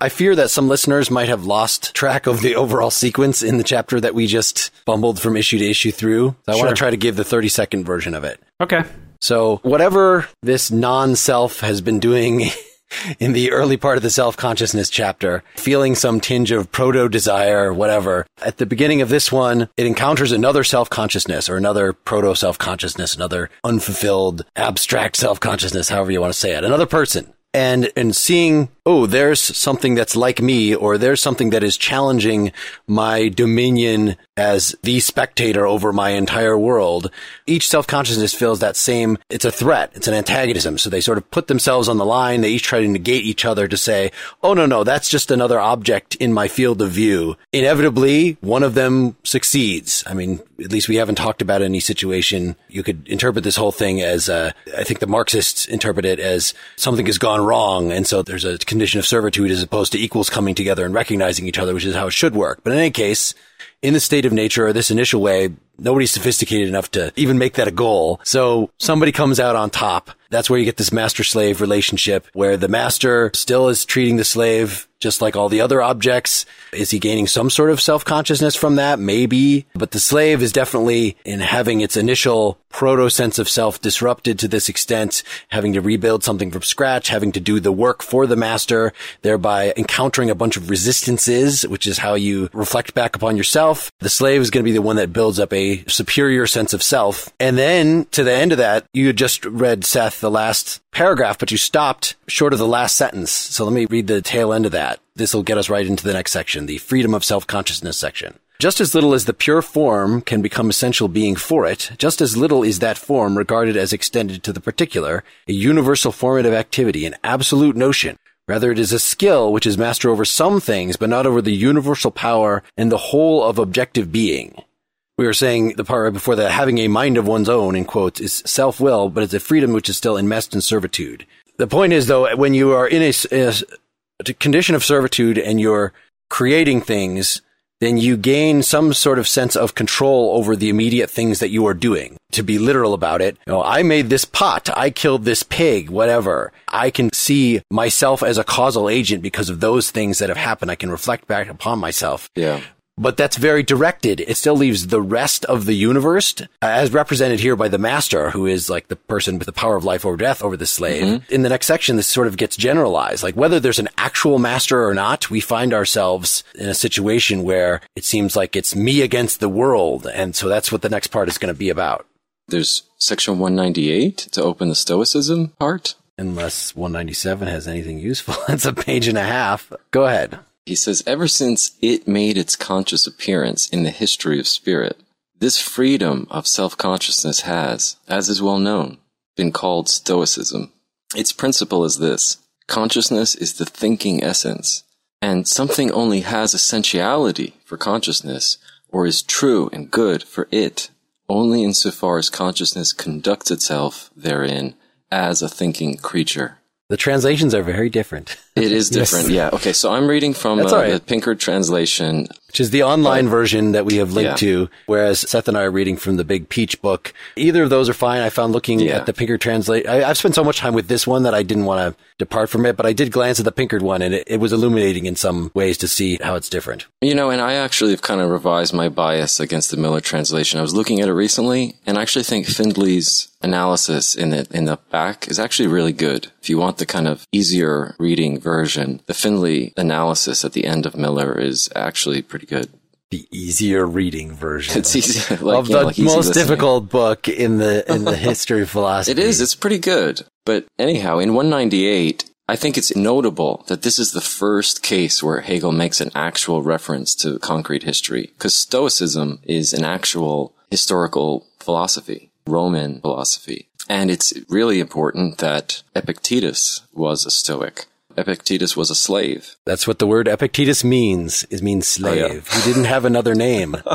I fear that some listeners might have lost track of the overall sequence in the chapter that we just bumbled from issue to issue through. So I Sure. want to try to give the 30 second version of it. Okay. So whatever this non-self has been doing in the early part of the self-consciousness chapter, feeling some tinge of proto-desire, whatever. At the beginning of this one, it encounters another self-consciousness or another proto-self-consciousness, another unfulfilled abstract self-consciousness, however you want to say it, another person. And, and seeing, oh, there's something that's like me, or there's something that is challenging my dominion as the spectator over my entire world. Each self-consciousness feels that same, it's a threat, it's an antagonism. So they sort of put themselves on the line. They each try to negate each other to say, oh, no, no, that's just another object in my field of view. Inevitably, one of them succeeds. I mean, at least we haven't talked about any situation. You could interpret this whole thing as, uh, I think the Marxists interpret it as something has gone wrong. And so there's a condition of servitude as opposed to equals coming together and recognizing each other, which is how it should work. But in any case, in the state of nature or this initial way, nobody's sophisticated enough to even make that a goal. So somebody comes out on top. That's where you get this master slave relationship where the master still is treating the slave just like all the other objects. Is he gaining some sort of self-consciousness from that? Maybe. But the slave is definitely in having its initial proto sense of self disrupted to this extent, having to rebuild something from scratch, having to do the work for the master, thereby encountering a bunch of resistances, which is how you reflect back upon yourself. The slave is going to be the one that builds up a superior sense of self. And then to the end of that, you just read Seth the last paragraph, but you stopped short of the last sentence. So let me read the tail end of that. This will get us right into the next section, the freedom of self-consciousness section. Just as little as the pure form can become essential being for it, just as little is that form regarded as extended to the particular, a universal formative activity, an absolute notion. Rather, it is a skill which is master over some things, but not over the universal power and the whole of objective being. We were saying the part right before that, having a mind of one's own, in quotes, is self-will, but it's a freedom which is still enmeshed in servitude. The point is, though, when you are in a condition of servitude and you're creating things, then you gain some sort of sense of control over the immediate things that you are doing. To be literal about it, you know, I made this pot, I killed this pig, whatever. I can see myself as a causal agent because of those things that have happened. I can reflect back upon myself. Yeah but that's very directed. It still leaves the rest of the universe, uh, as represented here by the master, who is like the person with the power of life or death over the slave. Mm-hmm. In the next section, this sort of gets generalized. Like whether there's an actual master or not, we find ourselves in a situation where it seems like it's me against the world. And so that's what the next part is going to be about. There's section 198 to open the Stoicism part. Unless 197 has anything useful. That's a page and a half. Go ahead. He says, ever since it made its conscious appearance in the history of spirit, this freedom of self-consciousness has, as is well known, been called Stoicism. Its principle is this. Consciousness is the thinking essence, and something only has essentiality for consciousness, or is true and good for it, only insofar as consciousness conducts itself therein as a thinking creature. The translations are very different. It is different. yes. Yeah. Okay. So I'm reading from uh, right. the Pinkard translation which is the online but, version that we have linked yeah. to, whereas Seth and I are reading from the Big Peach book. Either of those are fine. I found looking yeah. at the Pinkard translate. I, have spent so much time with this one that I didn't want to depart from it, but I did glance at the Pinkard one, and it, it was illuminating in some ways to see how it's different. You know, and I actually have kind of revised my bias against the Miller translation. I was looking at it recently, and I actually think Findlay's analysis in the in the back is actually really good. If you want the kind of easier reading version, the Findlay analysis at the end of Miller is actually pretty good. The easier reading version it's easy, like, of the like most difficult book in the in the history of philosophy. It is. It's pretty good. But anyhow, in 198, I think it's notable that this is the first case where Hegel makes an actual reference to concrete history, because Stoicism is an actual historical philosophy, Roman philosophy. And it's really important that Epictetus was a Stoic. Epictetus was a slave. That's what the word Epictetus means, is means slave. Oh, yeah. He didn't have another name.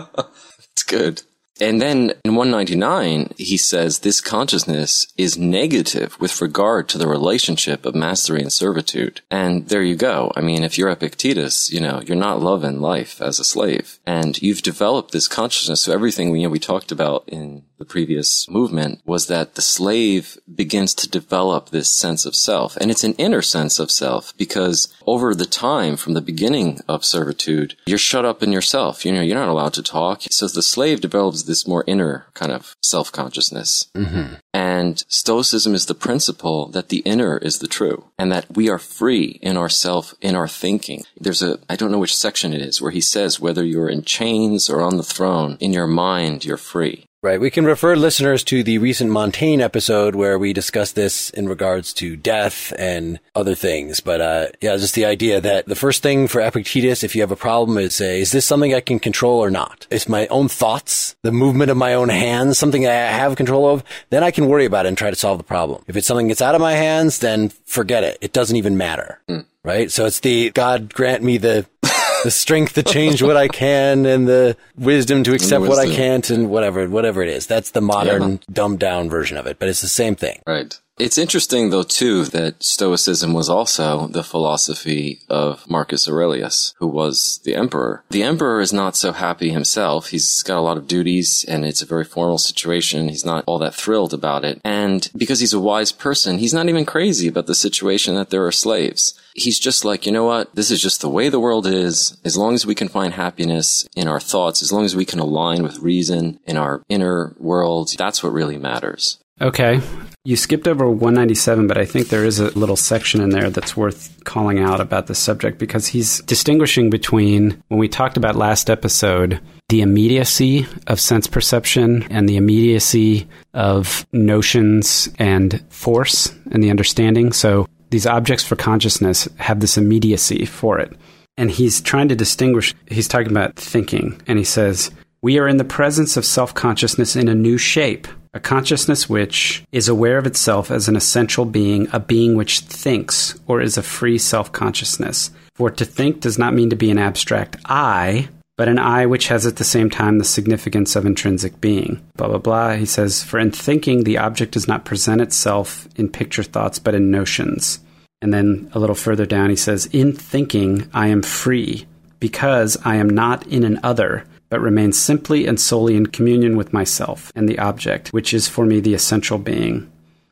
It's good. And then in 199, he says this consciousness is negative with regard to the relationship of mastery and servitude. And there you go. I mean, if you're Epictetus, you know, you're not loving life as a slave. And you've developed this consciousness. So everything we, you know, we talked about in the previous movement was that the slave begins to develop this sense of self. And it's an inner sense of self because over the time from the beginning of servitude, you're shut up in yourself. You know, you're not allowed to talk. So the slave develops this more inner kind of self consciousness. Mm-hmm. And Stoicism is the principle that the inner is the true and that we are free in ourself, in our thinking. There's a, I don't know which section it is where he says whether you're in chains or on the throne, in your mind, you're free. Right. We can refer listeners to the recent Montaigne episode where we discussed this in regards to death and other things. But, uh, yeah, just the idea that the first thing for Epictetus, if you have a problem, is say, is this something I can control or not? It's my own thoughts, the movement of my own hands, something I have control of. Then I can worry about it and try to solve the problem. If it's something that's out of my hands, then forget it. It doesn't even matter. Mm. Right. So it's the God grant me the the strength to change what I can and the wisdom to accept wisdom. what I can't and whatever, whatever it is. That's the modern yeah. dumbed down version of it, but it's the same thing. Right. It's interesting though too that Stoicism was also the philosophy of Marcus Aurelius, who was the emperor. The emperor is not so happy himself. He's got a lot of duties and it's a very formal situation. He's not all that thrilled about it. And because he's a wise person, he's not even crazy about the situation that there are slaves. He's just like, you know what? This is just the way the world is. As long as we can find happiness in our thoughts, as long as we can align with reason in our inner world, that's what really matters. Okay. You skipped over 197, but I think there is a little section in there that's worth calling out about this subject because he's distinguishing between when we talked about last episode, the immediacy of sense perception and the immediacy of notions and force and the understanding. So these objects for consciousness have this immediacy for it. And he's trying to distinguish, he's talking about thinking, and he says, We are in the presence of self consciousness in a new shape a consciousness which is aware of itself as an essential being, a being which thinks, or is a free self consciousness. For to think does not mean to be an abstract I, but an I which has at the same time the significance of intrinsic being. Blah, blah, blah. He says, For in thinking, the object does not present itself in picture thoughts, but in notions. And then a little further down, he says, In thinking, I am free. because I am not in an other, but remain simply and solely in communion with myself and the object, which is for me the essential being.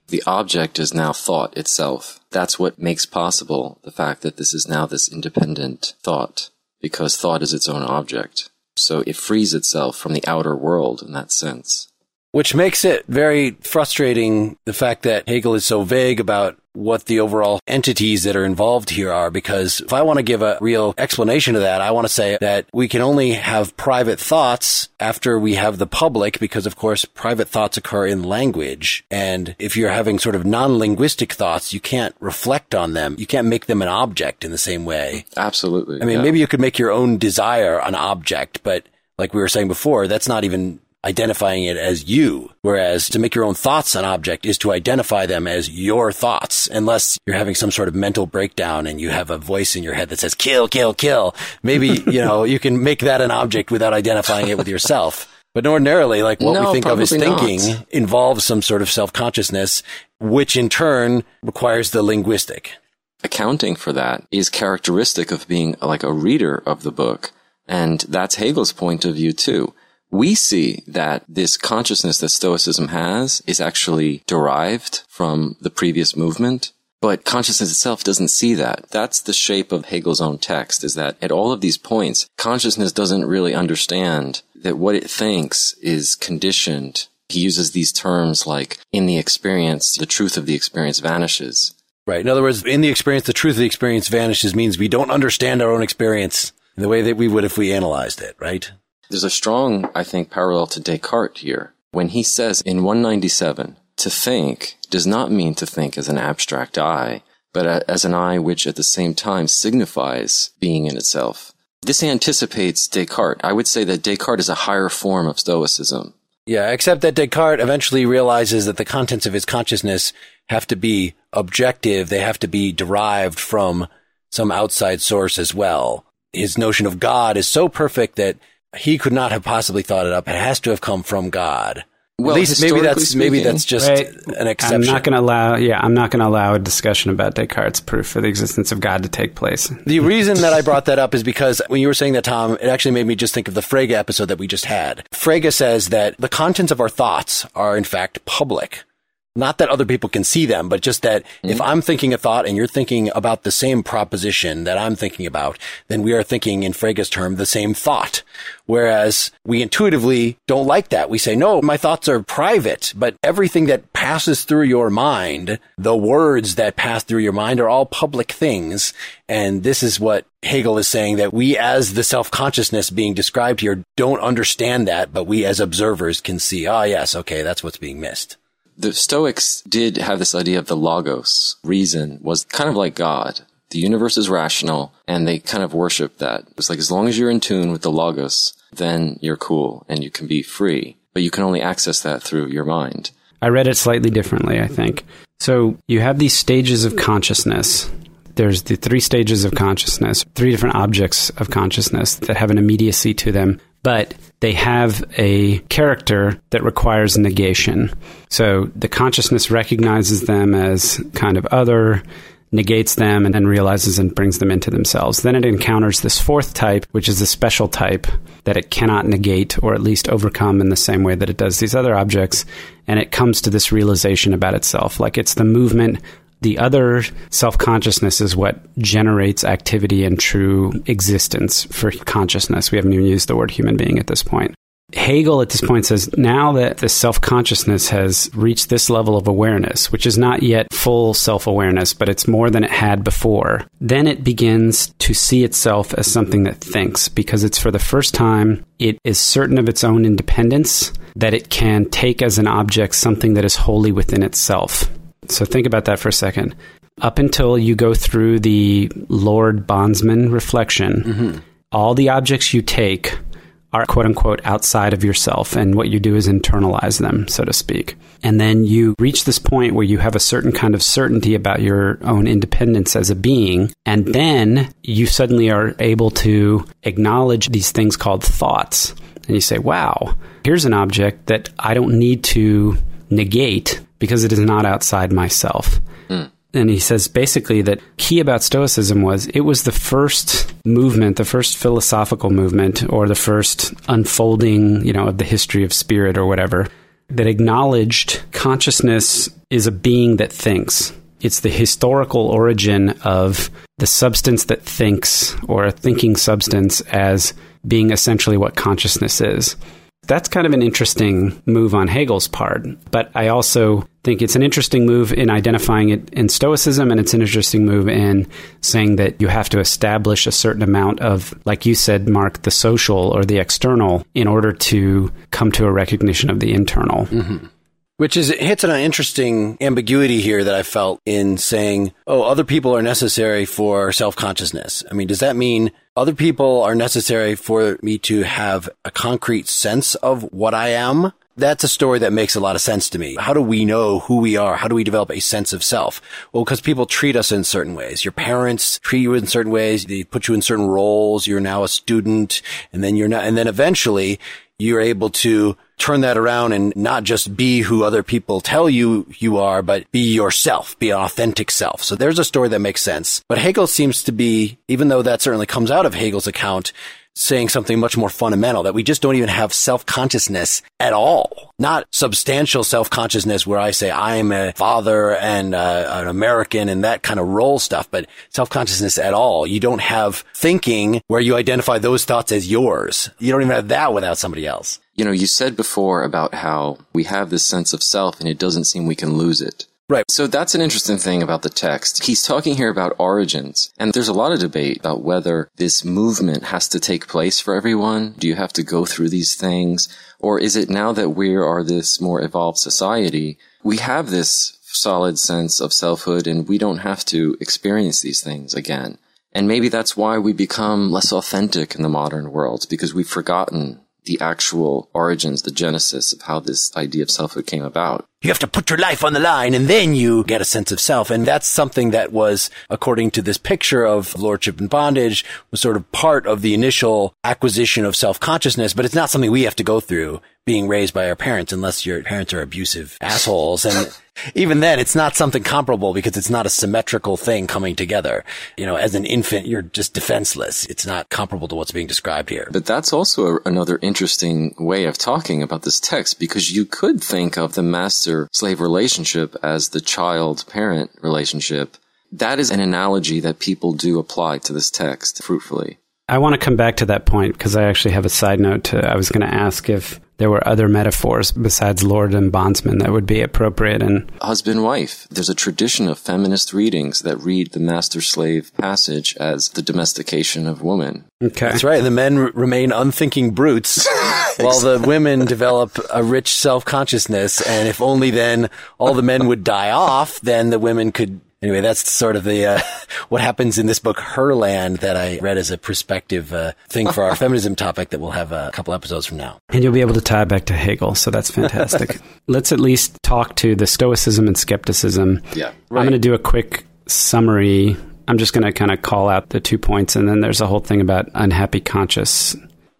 The object is now thought itself. That's what makes possible the fact that this is now this independent thought, because thought is its own object. So it frees itself from the outer world in that sense. Which makes it very frustrating the fact that Hegel is so vague about what the overall entities that are involved here are. Because if I want to give a real explanation of that, I want to say that we can only have private thoughts after we have the public, because of course private thoughts occur in language. And if you're having sort of non-linguistic thoughts, you can't reflect on them. You can't make them an object in the same way. Absolutely. I mean, yeah. maybe you could make your own desire an object, but like we were saying before, that's not even identifying it as you. Whereas to make your own thoughts an object is to identify them as your thoughts, unless you're having some sort of mental breakdown and you have a voice in your head that says, kill, kill, kill. Maybe, you know, you can make that an object without identifying it with yourself. But ordinarily, like what No, we think of as probably not. thinking involves some sort of self-consciousness, which in turn requires the linguistic. accounting for that is characteristic of being like a reader of the book. And that's Hegel's point of view too. We see that this consciousness that Stoicism has is actually derived from the previous movement. But consciousness itself doesn't see that. That's the shape of Hegel's own text is that at all of these points, consciousness doesn't really understand that what it thinks is conditioned. He uses these terms like in the experience, the truth of the experience vanishes. Right. In other words, in the experience, the truth of the experience vanishes means we don't understand our own experience in the way that we would if we analyzed it, right? There's a strong, I think, parallel to Descartes here. When he says in 197, to think does not mean to think as an abstract I, but as an I which at the same time signifies being in itself. This anticipates Descartes. I would say that Descartes is a higher form of Stoicism. Yeah, except that Descartes eventually realizes that the contents of his consciousness have to be objective. They have to be derived from some outside source as well. His notion of God is so perfect that he could not have possibly thought it up. It has to have come from God. Well, At least maybe that's historically maybe that's just Right. an exception. I'm not going to allow, yeah, I'm not going to allow a discussion about Descartes' proof for the existence of God to take place. The reason that I brought that up is because when you were saying that, Tom, it actually made me just think of the Frege episode that we just had. Frege says that the contents of our thoughts are in fact public. Not that other people can see them, but just that if I'm thinking a thought and you're thinking about the same proposition that I'm thinking about, then we are thinking in Frege's term the same thought. Whereas we intuitively don't like that. We say, no, my thoughts are private, but everything that passes through your mind, the words that pass through your mind are all public things. And this is what Hegel is saying that we as the self-consciousness being described here don't understand that, but we as observers can see, ah, yes, okay, that's what's being missed. The Stoics did have this idea of the logos. Reason was kind of like God. The universe is rational and they kind of worship that. It's like as long as you're in tune with the logos, then you're cool and you can be free. But you can only access that through your mind. I read it slightly differently, I think. So you have these stages of consciousness. There's the three stages of consciousness, three different objects of consciousness that have an immediacy to them, but they have a character that requires negation. So the consciousness recognizes them as kind of other, negates them, and then realizes and brings them into themselves. Then it encounters this fourth type, which is a special type that it cannot negate or at least overcome in the same way that it does these other objects. And it comes to this realization about itself. Like it's the movement. The other self consciousness is what generates activity and true existence for consciousness. We haven't even used the word human being at this point. Hegel at this point says now that the self consciousness has reached this level of awareness, which is not yet full self awareness, but it's more than it had before, then it begins to see itself as something that thinks because it's for the first time, it is certain of its own independence, that it can take as an object something that is wholly within itself. So think about that for a second. Up until you go through the Lord Bondsman reflection, mm-hmm. all the objects you take are quote unquote outside of yourself, and what you do is internalize them, so to speak. And then you reach this point where you have a certain kind of certainty about your own independence as a being, and then you suddenly are able to acknowledge these things called thoughts. And you say, wow, here's an object that I don't need to negate because it is not outside myself. Hmm. And he says basically that key about Stoicism was it was the first movement, the first philosophical movement, or the first unfolding, you know, of the history of spirit or whatever, that acknowledged consciousness is a being that thinks. It's the historical origin of the substance that thinks, or a thinking substance, as being essentially what consciousness is. That's kind of an interesting move on Hegel's part, but I also think it's an interesting move in identifying it in Stoicism, and it's an interesting move in saying that you have to establish a certain amount of, like you said, Mark, the social or the external in order to come to a recognition of the internal. Mm-hmm. Which is it hits on an interesting ambiguity here that I felt in saying, "Oh, other people are necessary for self-consciousness." I mean, does that mean other people are necessary for me to have a concrete sense of what I am? That's a story that makes a lot of sense to me. How do we know who we are? How do we develop a sense of self? Well, because people treat us in certain ways. Your parents treat you in certain ways. They put you in certain roles. You're now a student and then you're not, and then eventually you're able to turn that around and not just be who other people tell you you are, but be yourself, be an authentic self. So there's a story that makes sense. But Hegel seems to be, even though that certainly comes out of Hegel's account, saying something much more fundamental that we just don't even have self-consciousness at all. Not substantial self-consciousness where I say I'm a father and uh, an American and that kind of role stuff, but self-consciousness at all. You don't have thinking where you identify those thoughts as yours. You don't even have that without somebody else. You know, you said before about how we have this sense of self and it doesn't seem we can lose it. Right. So that's an interesting thing about the text. He's talking here about origins, and there's a lot of debate about whether this movement has to take place for everyone. Do you have to go through these things? Or is it now that we are this more evolved society, we have this solid sense of selfhood and we don't have to experience these things again. And maybe that's why we become less authentic in the modern world because we've forgotten the actual origins, the genesis of how this idea of selfhood came about. You have to put your life on the line and then you get a sense of self. And that's something that was, according to this picture of lordship and bondage, was sort of part of the initial acquisition of self-consciousness, but it's not something we have to go through being raised by our parents unless your parents are abusive assholes. And even then, it's not something comparable because it's not a symmetrical thing coming together. You know, as an infant, you're just defenseless. It's not comparable to what's being described here. But that's also a, another interesting way of talking about this text because you could think of the master slave relationship as the child parent relationship. That is an analogy that people do apply to this text fruitfully. I want to come back to that point because I actually have a side note to I was going to ask if there were other metaphors besides lord and bondsman that would be appropriate and husband wife. There's a tradition of feminist readings that read the master slave passage as the domestication of woman. Okay. That's right. The men r- remain unthinking brutes while the women develop a rich self-consciousness and if only then all the men would die off then the women could Anyway, that's sort of the uh, what happens in this book, Herland, that I read as a perspective uh, thing for our feminism topic that we'll have a couple episodes from now. And you'll be able to tie it back to Hegel, so that's fantastic. Let's at least talk to the Stoicism and skepticism. Yeah, right. I'm going to do a quick summary. I'm just going to kind of call out the two points, and then there's a whole thing about unhappy conscious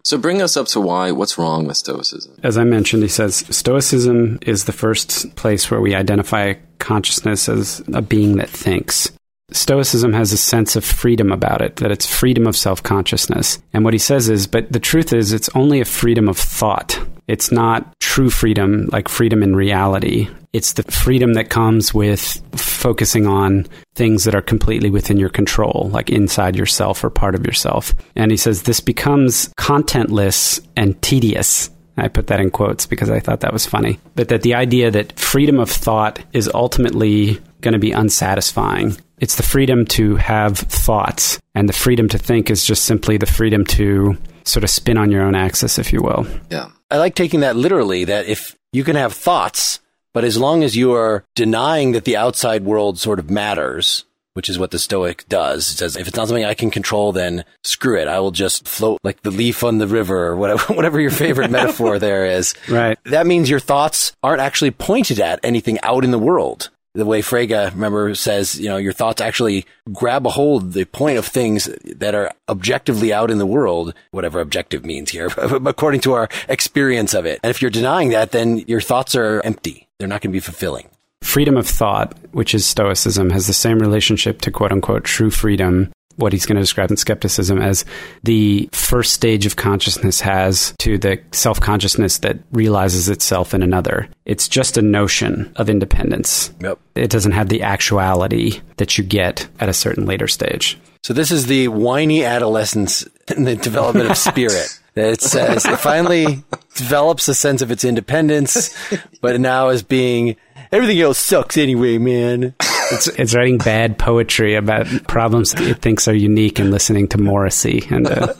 so bring us up to why, what's wrong with Stoicism? As I mentioned, he says Stoicism is the first place where we identify consciousness as a being that thinks. Stoicism has a sense of freedom about it, that it's freedom of self consciousness. And what he says is, but the truth is, it's only a freedom of thought. It's not true freedom, like freedom in reality. It's the freedom that comes with focusing on things that are completely within your control, like inside yourself or part of yourself. And he says this becomes contentless and tedious. I put that in quotes because I thought that was funny. But that the idea that freedom of thought is ultimately going to be unsatisfying. It's the freedom to have thoughts, and the freedom to think is just simply the freedom to sort of spin on your own axis, if you will. Yeah. I like taking that literally that if you can have thoughts, but as long as you are denying that the outside world sort of matters, which is what the Stoic does. It says, if it's not something I can control, then screw it. I will just float like the leaf on the river or whatever, whatever your favorite metaphor there is. Right. That means your thoughts aren't actually pointed at anything out in the world the way Frege, remember, says, you know, your thoughts actually grab a hold the point of things that are objectively out in the world, whatever objective means here, according to our experience of it. And if you're denying that, then your thoughts are empty. They're not going to be fulfilling. freedom of thought, which is Stoicism, has the same relationship to quote unquote true freedom what he's going to describe in skepticism as the first stage of consciousness has to the self consciousness that realizes itself in another. It's just a notion of independence. Yep. It doesn't have the actuality that you get at a certain later stage. So this is the whiny adolescence in the development of spirit. It says it finally develops a sense of its independence, but now is being everything else sucks anyway, man. It's, it's writing bad poetry about problems it thinks are unique and listening to Morrissey and. Uh,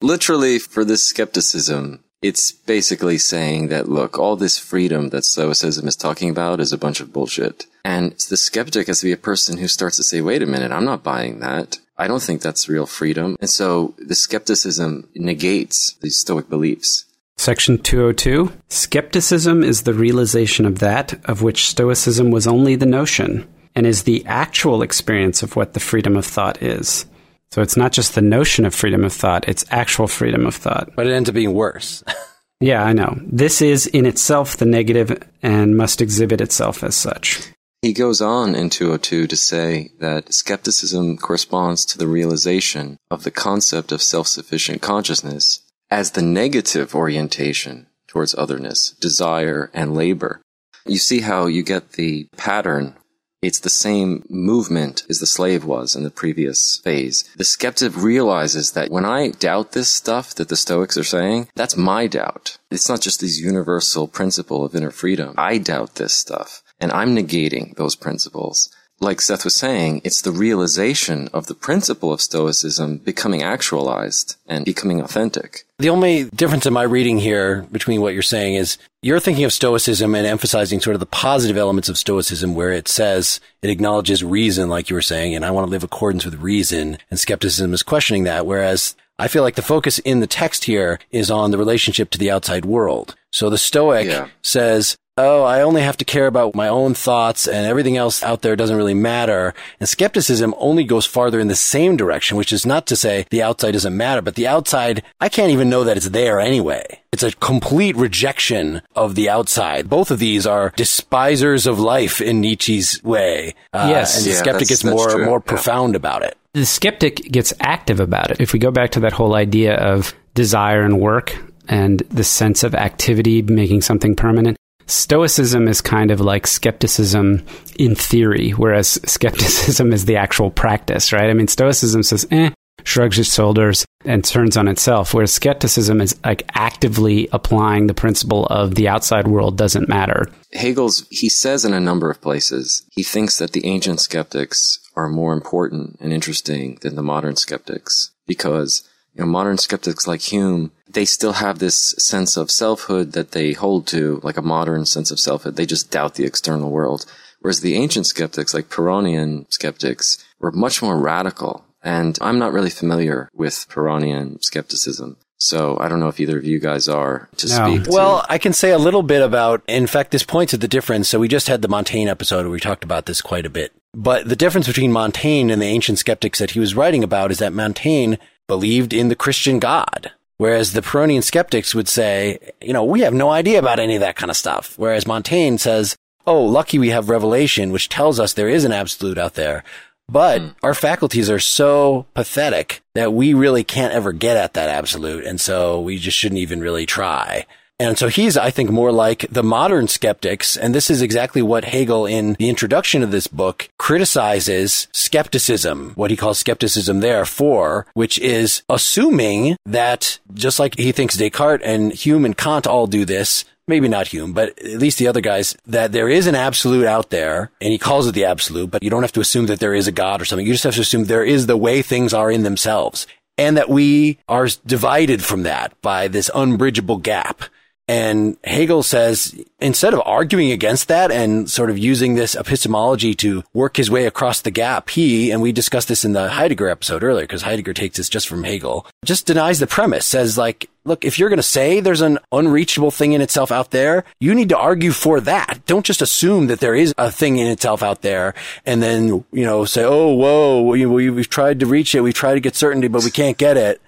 Literally, for this skepticism, it's basically saying that, look, all this freedom that Stoicism is talking about is a bunch of bullshit. And the skeptic has to be a person who starts to say, wait a minute, I'm not buying that. I don't think that's real freedom. And so the skepticism negates these Stoic beliefs. Section 202 Skepticism is the realization of that of which Stoicism was only the notion, and is the actual experience of what the freedom of thought is. So it's not just the notion of freedom of thought, it's actual freedom of thought. But it ends up being worse. yeah, I know. This is in itself the negative and must exhibit itself as such. He goes on in 202 to say that skepticism corresponds to the realization of the concept of self-sufficient consciousness as the negative orientation towards otherness, desire, and labor. You see how you get the pattern. It's the same movement as the slave was in the previous phase. The skeptic realizes that when I doubt this stuff that the Stoics are saying, that's my doubt. It's not just this universal principle of inner freedom. I doubt this stuff and I'm negating those principles like Seth was saying, it's the realization of the principle of Stoicism becoming actualized and becoming authentic. The only difference in my reading here between what you're saying is you're thinking of Stoicism and emphasizing sort of the positive elements of Stoicism where it says it acknowledges reason, like you were saying, and I want to live accordance with reason, and skepticism is questioning that, whereas I feel like the focus in the text here is on the relationship to the outside world. So the Stoic yeah. says, oh, I only have to care about my own thoughts and everything else out there doesn't really matter. And skepticism only goes farther in the same direction, which is not to say the outside doesn't matter, but the outside, I can't even know that it's there anyway. It's a complete rejection of the outside. Both of these are despisers of life in Nietzsche's way. Uh, yes. And the yeah, skeptic gets more, true. more yeah. profound about it. The skeptic gets active about it. If we go back to that whole idea of desire and work, and the sense of activity making something permanent. Stoicism is kind of like skepticism in theory, whereas skepticism is the actual practice, right? I mean, Stoicism says, eh, shrugs its shoulders and turns on itself, whereas skepticism is like actively applying the principle of the outside world doesn't matter. Hegel's, he says in a number of places, he thinks that the ancient skeptics are more important and interesting than the modern skeptics because you know, modern skeptics like Hume, they still have this sense of selfhood that they hold to, like a modern sense of selfhood. They just doubt the external world. Whereas the ancient skeptics, like Pyrrhonian skeptics, were much more radical. And I'm not really familiar with Pyrrhonian skepticism. So I don't know if either of you guys are to no. speak. Well, I can say a little bit about, in fact, this points at the difference. So we just had the Montaigne episode where we talked about this quite a bit. But the difference between Montaigne and the ancient skeptics that he was writing about is that Montaigne believed in the Christian God. Whereas the Pyrrhonian skeptics would say, you know, we have no idea about any of that kind of stuff. Whereas Montaigne says, oh, lucky we have revelation, which tells us there is an absolute out there. But mm. our faculties are so pathetic that we really can't ever get at that absolute. And so we just shouldn't even really try. And so he's, I think, more like the modern skeptics. And this is exactly what Hegel in the introduction of this book criticizes skepticism, what he calls skepticism there for, which is assuming that just like he thinks Descartes and Hume and Kant all do this, maybe not Hume, but at least the other guys, that there is an absolute out there, and he calls it the absolute, but you don't have to assume that there is a God or something. You just have to assume there is the way things are in themselves, and that we are divided from that by this unbridgeable gap. And Hegel says, instead of arguing against that and sort of using this epistemology to work his way across the gap, he, and we discussed this in the Heidegger episode earlier, because Heidegger takes this just from Hegel, just denies the premise, says like, look, if you're going to say there's an unreachable thing in itself out there, you need to argue for that. Don't just assume that there is a thing in itself out there and then, you know, say, oh, whoa, we, we, we've tried to reach it. We've tried to get certainty, but we can't get it.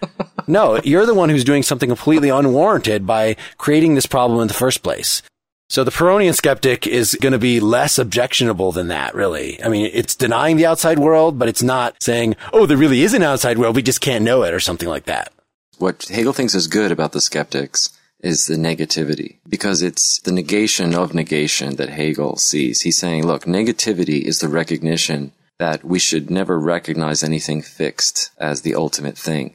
no, you're the one who's doing something completely unwarranted by creating this problem in the first place. So the Pyrrhonian skeptic is going to be less objectionable than that, really. I mean, it's denying the outside world, but it's not saying, oh, there really is an outside world. We just can't know it or something like that. What Hegel thinks is good about the skeptics is the negativity because it's the negation of negation that Hegel sees. He's saying, look, negativity is the recognition that we should never recognize anything fixed as the ultimate thing.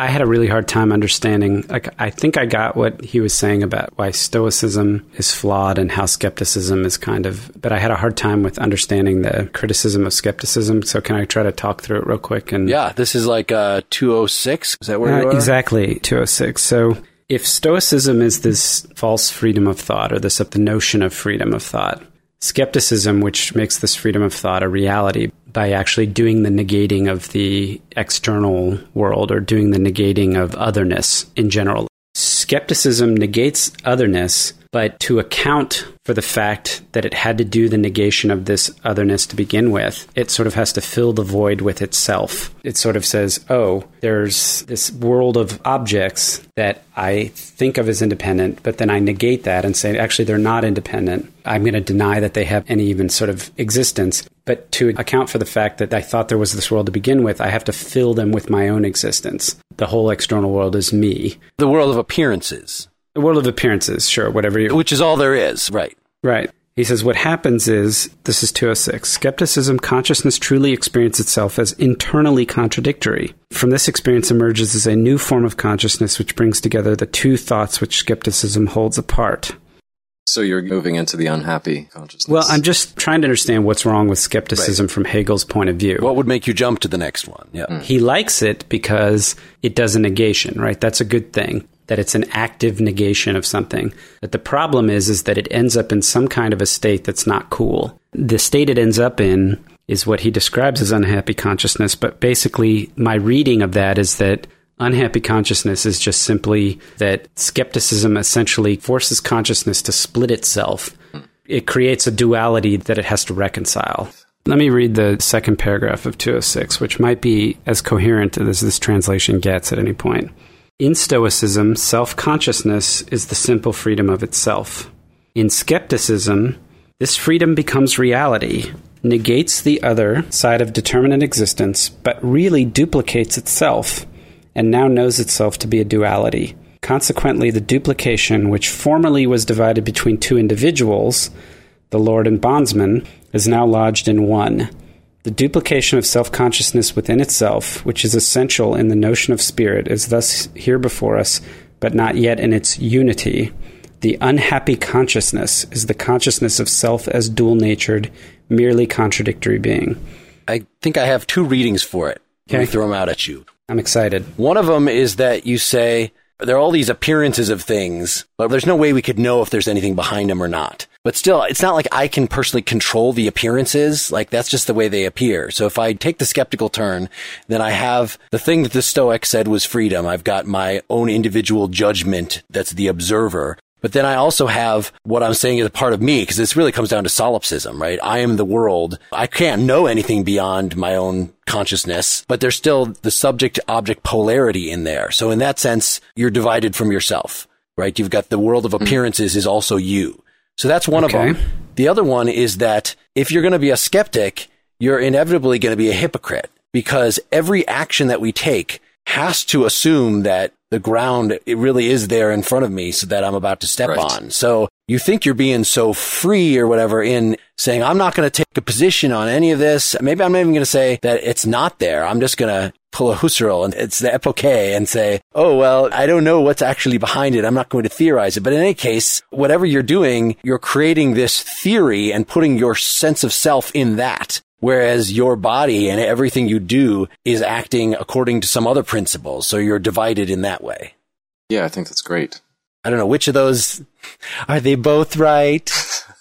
I had a really hard time understanding. Like, I think I got what he was saying about why Stoicism is flawed and how skepticism is kind of. But I had a hard time with understanding the criticism of skepticism. So, can I try to talk through it real quick? And yeah, this is like uh, 206. Is that where uh, you are? Exactly, 206. So, if Stoicism is this false freedom of thought or this the notion of freedom of thought, skepticism, which makes this freedom of thought a reality by actually doing the negating of the external world or doing the negating of otherness in general. Skepticism negates otherness, but to account for the fact that it had to do the negation of this otherness to begin with, it sort of has to fill the void with itself. It sort of says, oh, there's this world of objects that I think of as independent, but then I negate that and say, actually, they're not independent. I'm going to deny that they have any even sort of existence. But to account for the fact that I thought there was this world to begin with, I have to fill them with my own existence. The whole external world is me. The world of appearances. The world of appearances, sure, whatever you. Which is all there is, right. Right. He says what happens is this is 206. Skepticism consciousness truly experiences itself as internally contradictory. From this experience emerges as a new form of consciousness which brings together the two thoughts which skepticism holds apart. So you're moving into the unhappy consciousness. Well, I'm just trying to understand what's wrong with skepticism right. from Hegel's point of view. What would make you jump to the next one? Yeah. Mm. He likes it because it does a negation, right? That's a good thing that it's an active negation of something. But the problem is, is that it ends up in some kind of a state that's not cool. The state it ends up in is what he describes as unhappy consciousness. But basically, my reading of that is that unhappy consciousness is just simply that skepticism essentially forces consciousness to split itself. It creates a duality that it has to reconcile. Let me read the second paragraph of 206, which might be as coherent as this translation gets at any point. In Stoicism, self consciousness is the simple freedom of itself. In skepticism, this freedom becomes reality, negates the other side of determinate existence, but really duplicates itself, and now knows itself to be a duality. Consequently, the duplication, which formerly was divided between two individuals, the Lord and bondsman, is now lodged in one. The duplication of self consciousness within itself, which is essential in the notion of spirit, is thus here before us, but not yet in its unity. The unhappy consciousness is the consciousness of self as dual natured, merely contradictory being. I think I have two readings for it. Okay. Let me throw them out at you. I'm excited. One of them is that you say there are all these appearances of things, but there's no way we could know if there's anything behind them or not. But still, it's not like I can personally control the appearances. Like that's just the way they appear. So if I take the skeptical turn, then I have the thing that the Stoic said was freedom. I've got my own individual judgment that's the observer. But then I also have what I'm saying is a part of me, because this really comes down to solipsism, right? I am the world. I can't know anything beyond my own consciousness, but there's still the subject object polarity in there. So in that sense, you're divided from yourself, right? You've got the world of mm. appearances is also you. So that's one okay. of them. The other one is that if you're going to be a skeptic, you're inevitably going to be a hypocrite because every action that we take has to assume that the ground it really is there in front of me so that I'm about to step right. on. So you think you're being so free or whatever in saying, I'm not going to take a position on any of this. Maybe I'm not even going to say that it's not there. I'm just going to pull a Husserl and it's the epoche and say, oh, well, I don't know what's actually behind it. I'm not going to theorize it. But in any case, whatever you're doing, you're creating this theory and putting your sense of self in that. Whereas your body and everything you do is acting according to some other principles. So you're divided in that way. Yeah, I think that's great. I don't know which of those are they both right?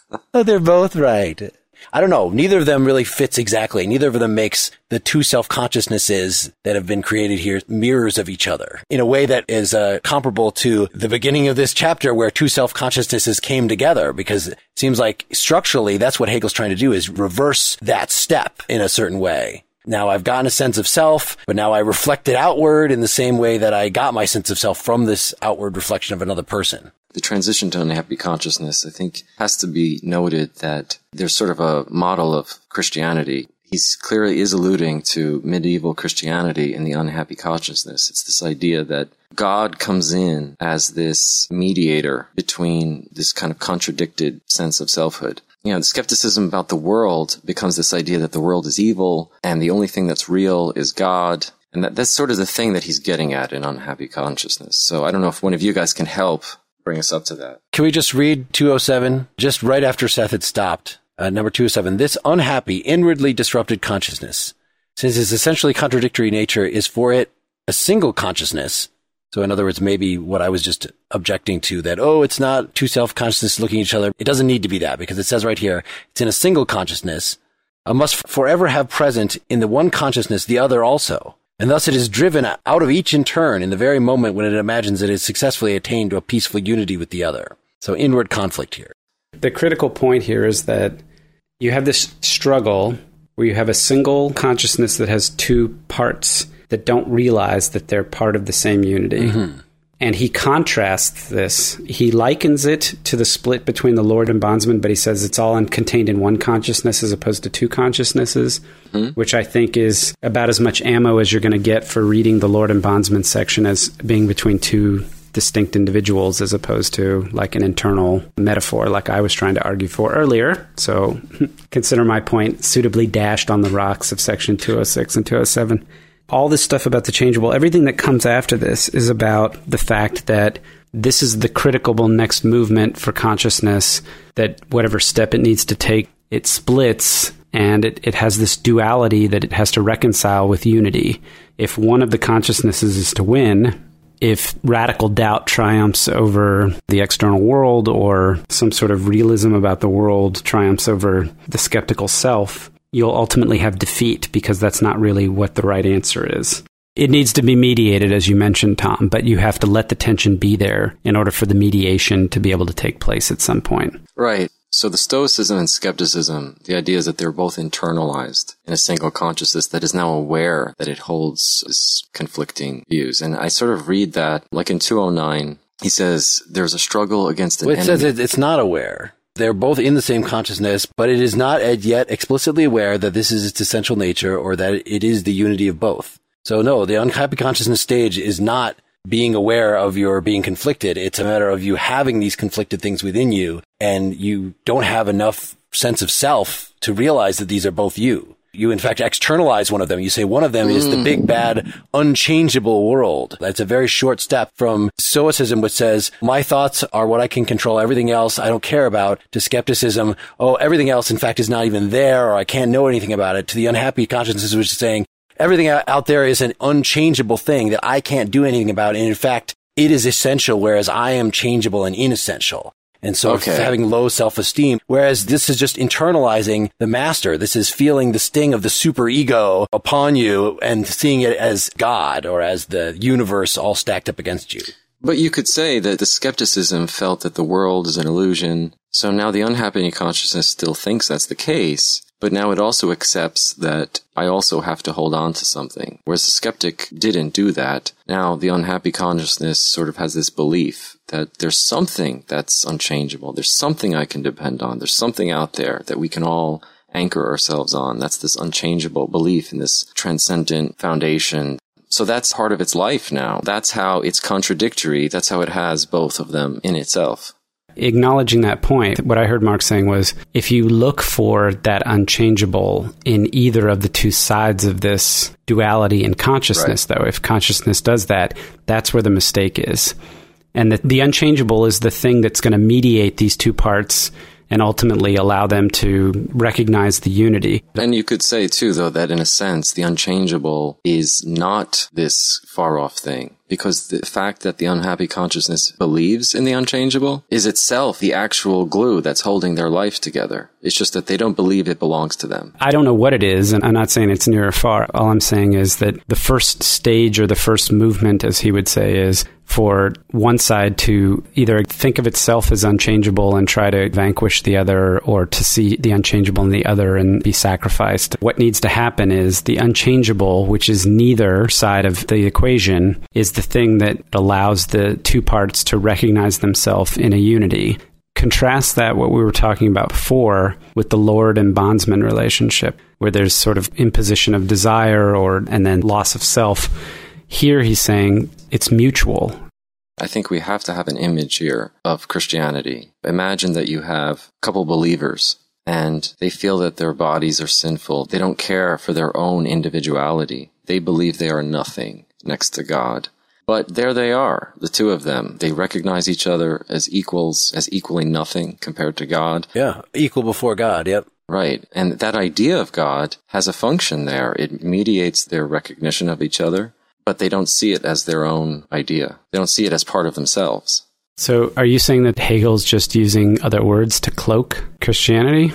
oh, they're both right. I don't know. Neither of them really fits exactly. Neither of them makes the two self-consciousnesses that have been created here mirrors of each other in a way that is uh, comparable to the beginning of this chapter where two self-consciousnesses came together because it seems like structurally that's what Hegel's trying to do is reverse that step in a certain way. Now I've gotten a sense of self, but now I reflect it outward in the same way that I got my sense of self from this outward reflection of another person. The transition to unhappy consciousness, I think, has to be noted that there's sort of a model of Christianity. He clearly is alluding to medieval Christianity and the unhappy consciousness. It's this idea that God comes in as this mediator between this kind of contradicted sense of selfhood. You know, the skepticism about the world becomes this idea that the world is evil and the only thing that's real is God. And that, that's sort of the thing that he's getting at in unhappy consciousness. So I don't know if one of you guys can help bring us up to that. Can we just read 207 just right after Seth had stopped? Uh, number 207. This unhappy, inwardly disrupted consciousness, since its essentially contradictory nature is for it a single consciousness. So in other words, maybe what I was just objecting to that, oh, it's not two self-consciousness looking at each other. It doesn't need to be that because it says right here, it's in a single consciousness, uh, must forever have present in the one consciousness the other also. And thus it is driven out of each in turn in the very moment when it imagines it has successfully attained to a peaceful unity with the other. So inward conflict here. The critical point here is that you have this struggle where you have a single consciousness that has two parts that don't realize that they're part of the same unity. Mm-hmm. And he contrasts this. He likens it to the split between the Lord and bondsman, but he says it's all contained in one consciousness as opposed to two consciousnesses, mm-hmm. which I think is about as much ammo as you're going to get for reading the Lord and bondsman section as being between two distinct individuals as opposed to like an internal metaphor, like I was trying to argue for earlier. So consider my point suitably dashed on the rocks of section 206 and 207 all this stuff about the changeable, everything that comes after this is about the fact that this is the critical next movement for consciousness, that whatever step it needs to take, it splits and it, it has this duality that it has to reconcile with unity. If one of the consciousnesses is to win, if radical doubt triumphs over the external world or some sort of realism about the world triumphs over the skeptical self, you'll ultimately have defeat because that's not really what the right answer is. It needs to be mediated, as you mentioned, Tom, but you have to let the tension be there in order for the mediation to be able to take place at some point. Right. So the Stoicism and skepticism, the idea is that they're both internalized in a single consciousness that is now aware that it holds conflicting views. And I sort of read that like in 209, he says there's a struggle against an well, it enemy. says it's not aware. They're both in the same consciousness, but it is not yet explicitly aware that this is its essential nature or that it is the unity of both. So no, the unhappy consciousness stage is not being aware of your being conflicted. It's a matter of you having these conflicted things within you and you don't have enough sense of self to realize that these are both you you in fact externalize one of them. You say one of them mm. is the mm. big bad unchangeable world. That's a very short step from stoicism, which says my thoughts are what I can control. Everything else I don't care about to skepticism. Oh, everything else in fact is not even there or I can't know anything about it to the unhappy consciousness, which is saying everything out there is an unchangeable thing that I can't do anything about. And in fact, it is essential, whereas I am changeable and inessential. And so okay. having low self-esteem. Whereas this is just internalizing the master. This is feeling the sting of the super ego upon you and seeing it as God or as the universe all stacked up against you. But you could say that the skepticism felt that the world is an illusion. So now the unhappy consciousness still thinks that's the case. But now it also accepts that I also have to hold on to something. Whereas the skeptic didn't do that. Now the unhappy consciousness sort of has this belief that there's something that's unchangeable. There's something I can depend on. There's something out there that we can all anchor ourselves on. That's this unchangeable belief in this transcendent foundation. So that's part of its life now. That's how it's contradictory. That's how it has both of them in itself acknowledging that point, what I heard Mark saying was if you look for that unchangeable in either of the two sides of this duality in consciousness, right. though, if consciousness does that, that's where the mistake is. And the, the unchangeable is the thing that's going to mediate these two parts and ultimately allow them to recognize the unity. And you could say, too, though, that in a sense, the unchangeable is not this far off thing because the fact that the unhappy consciousness believes in the unchangeable is itself the actual glue that's holding their life together. It's just that they don't believe it belongs to them. I don't know what it is, and I'm not saying it's near or far. All I'm saying is that the first stage or the first movement, as he would say, is for one side to either think of itself as unchangeable and try to vanquish the other or to see the unchangeable in the other and be sacrificed. What needs to happen is the unchangeable, which is neither side of the equation, is the thing that allows the two parts to recognize themselves in a unity. Contrast that, what we were talking about before, with the Lord and bondsman relationship, where there's sort of imposition of desire or and then loss of self here he's saying it's mutual. I think we have to have an image here of Christianity. Imagine that you have a couple believers and they feel that their bodies are sinful. They don't care for their own individuality. They believe they are nothing next to God. But there they are, the two of them. They recognize each other as equals, as equally nothing compared to God. Yeah, equal before God, yep. Right. And that idea of God has a function there. It mediates their recognition of each other but they don't see it as their own idea. They don't see it as part of themselves. So, are you saying that Hegel's just using other words to cloak Christianity?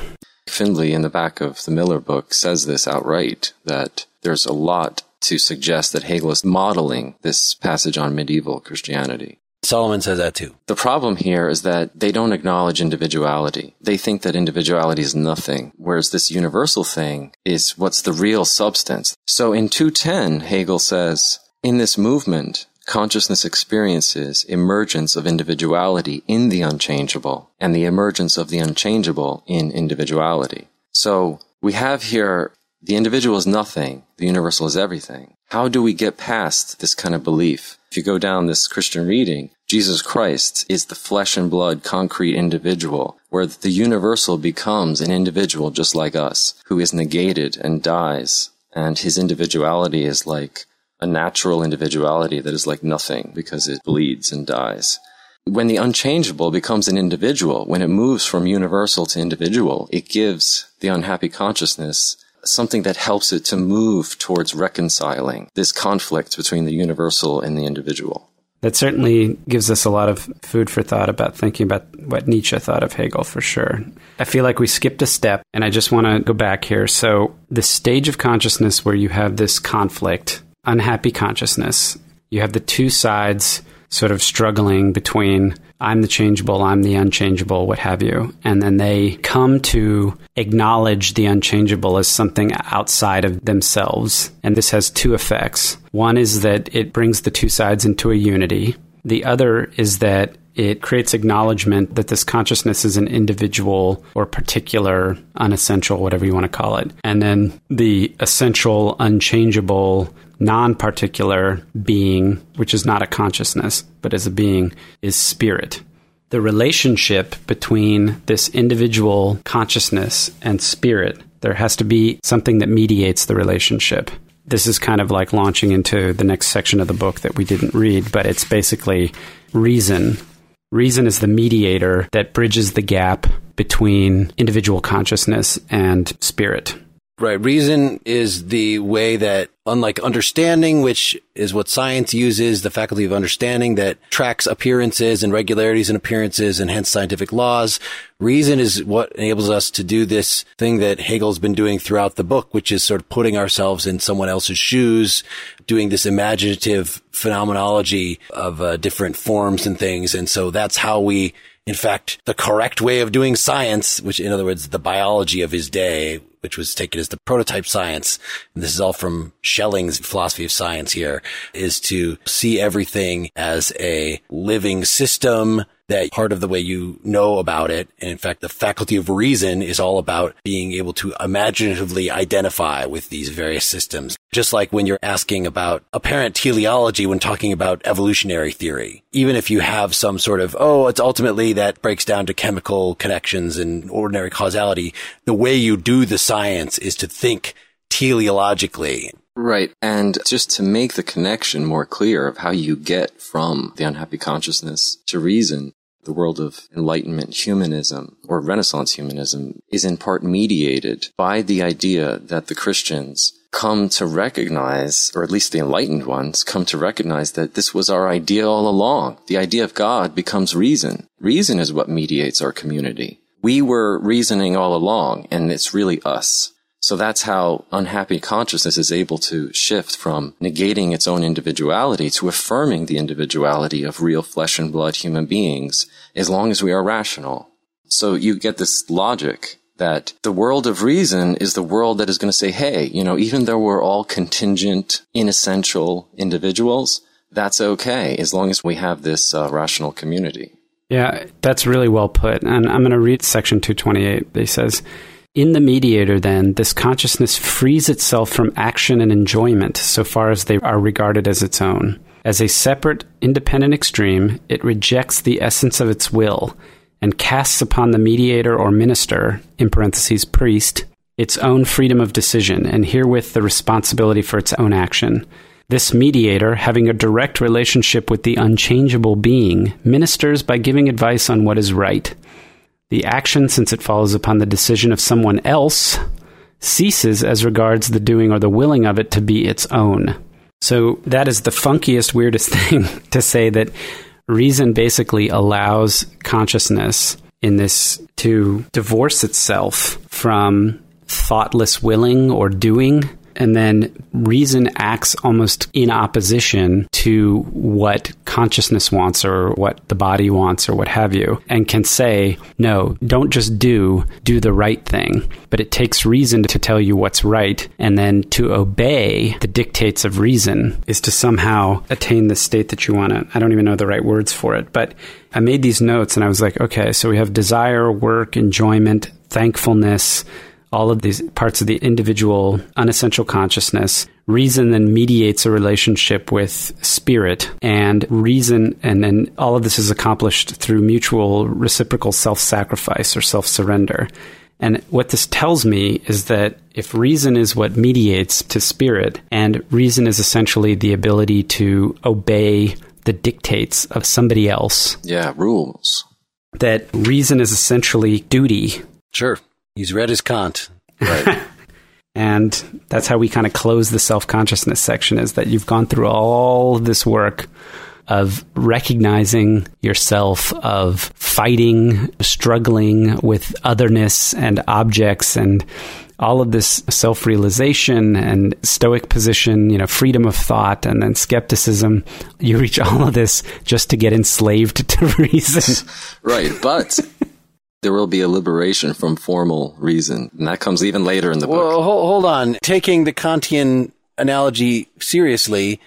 Findlay, in the back of the Miller book, says this outright that there's a lot to suggest that Hegel is modeling this passage on medieval Christianity. Solomon says that too. The problem here is that they don't acknowledge individuality. They think that individuality is nothing, whereas this universal thing is what's the real substance. So in 210, Hegel says, in this movement, consciousness experiences emergence of individuality in the unchangeable and the emergence of the unchangeable in individuality. So we have here the individual is nothing, the universal is everything. How do we get past this kind of belief? If you go down this Christian reading, Jesus Christ is the flesh and blood concrete individual, where the universal becomes an individual just like us, who is negated and dies, and his individuality is like a natural individuality that is like nothing because it bleeds and dies. When the unchangeable becomes an individual, when it moves from universal to individual, it gives the unhappy consciousness something that helps it to move towards reconciling this conflict between the universal and the individual. That certainly gives us a lot of food for thought about thinking about what Nietzsche thought of Hegel for sure. I feel like we skipped a step, and I just want to go back here. So, the stage of consciousness where you have this conflict unhappy consciousness. You have the two sides sort of struggling between I'm the changeable, I'm the unchangeable, what have you. And then they come to acknowledge the unchangeable as something outside of themselves. And this has two effects. One is that it brings the two sides into a unity. The other is that it creates acknowledgement that this consciousness is an individual or particular, unessential, whatever you want to call it. And then the essential, unchangeable, non particular being, which is not a consciousness, but as a being, is spirit. The relationship between this individual consciousness and spirit, there has to be something that mediates the relationship this is kind of like launching into the next section of the book that we didn't read, but it's basically reason Reason is the mediator that bridges the gap between individual consciousness and spirit. Right. Reason is the way that, unlike understanding, which is what science uses, the faculty of understanding that tracks appearances and regularities in appearances and hence scientific laws. Reason is what enables us to do this thing that Hegel's been doing throughout the book, which is sort of putting ourselves in someone else's shoes, doing this imaginative phenomenology of uh, different forms and things. And so that's how we in fact, the correct way of doing science, which in other words, the biology of his day, which was taken as the prototype science. And this is all from Schelling's philosophy of science here is to see everything as a living system that part of the way you know about it. And in fact, the faculty of reason is all about being able to imaginatively identify with these various systems. Just like when you're asking about apparent teleology when talking about evolutionary theory. Even if you have some sort of, oh, it's ultimately that breaks down to chemical connections and ordinary causality. The way you do the science is to think teleologically Right. And just to make the connection more clear of how you get from the unhappy consciousness to reason, the world of Enlightenment humanism or Renaissance humanism is in part mediated by the idea that the Christians come to recognize, or at least the enlightened ones come to recognize that this was our idea all along. The idea of God becomes reason. Reason is what mediates our community. We were reasoning all along, and it's really us. So that's how unhappy consciousness is able to shift from negating its own individuality to affirming the individuality of real flesh and blood human beings as long as we are rational. So you get this logic that the world of reason is the world that is going to say, hey, you know, even though we're all contingent, inessential individuals, that's okay as long as we have this uh, rational community. Yeah, that's really well put. And I'm going to read section 228. He says, in the mediator, then, this consciousness frees itself from action and enjoyment so far as they are regarded as its own. As a separate, independent extreme, it rejects the essence of its will and casts upon the mediator or minister, in parentheses, priest, its own freedom of decision, and herewith the responsibility for its own action. This mediator, having a direct relationship with the unchangeable being, ministers by giving advice on what is right the action, since it follows upon the decision of someone else, ceases as regards the doing or the willing of it to be its own. So that is the funkiest, weirdest thing to say that reason basically allows consciousness in this to divorce itself from thoughtless willing or doing and then reason acts almost in opposition to what consciousness wants or what the body wants or what have you, and can say, no, don't just do, do the right thing. But it takes reason to tell you what's right, and then to obey the dictates of reason is to somehow attain the state that you want to. I don't even know the right words for it, but I made these notes and I was like, okay, so we have desire, work, enjoyment, thankfulness, all of these parts of the individual unessential consciousness. Reason then mediates a relationship with spirit, and reason, and then all of this is accomplished through mutual reciprocal self sacrifice or self surrender. And what this tells me is that if reason is what mediates to spirit, and reason is essentially the ability to obey the dictates of somebody else. Yeah, rules. That reason is essentially duty. Sure. He's read his Kant. Right. and that's how we kind of close the self consciousness section is that you've gone through all this work of recognizing yourself, of fighting, struggling with otherness and objects and all of this self realization and stoic position, you know, freedom of thought and then skepticism. You reach all of this just to get enslaved to reason. right. But there will be a liberation from formal reason. And that comes even later in the book. Well, hold on. Taking the Kantian analogy seriously,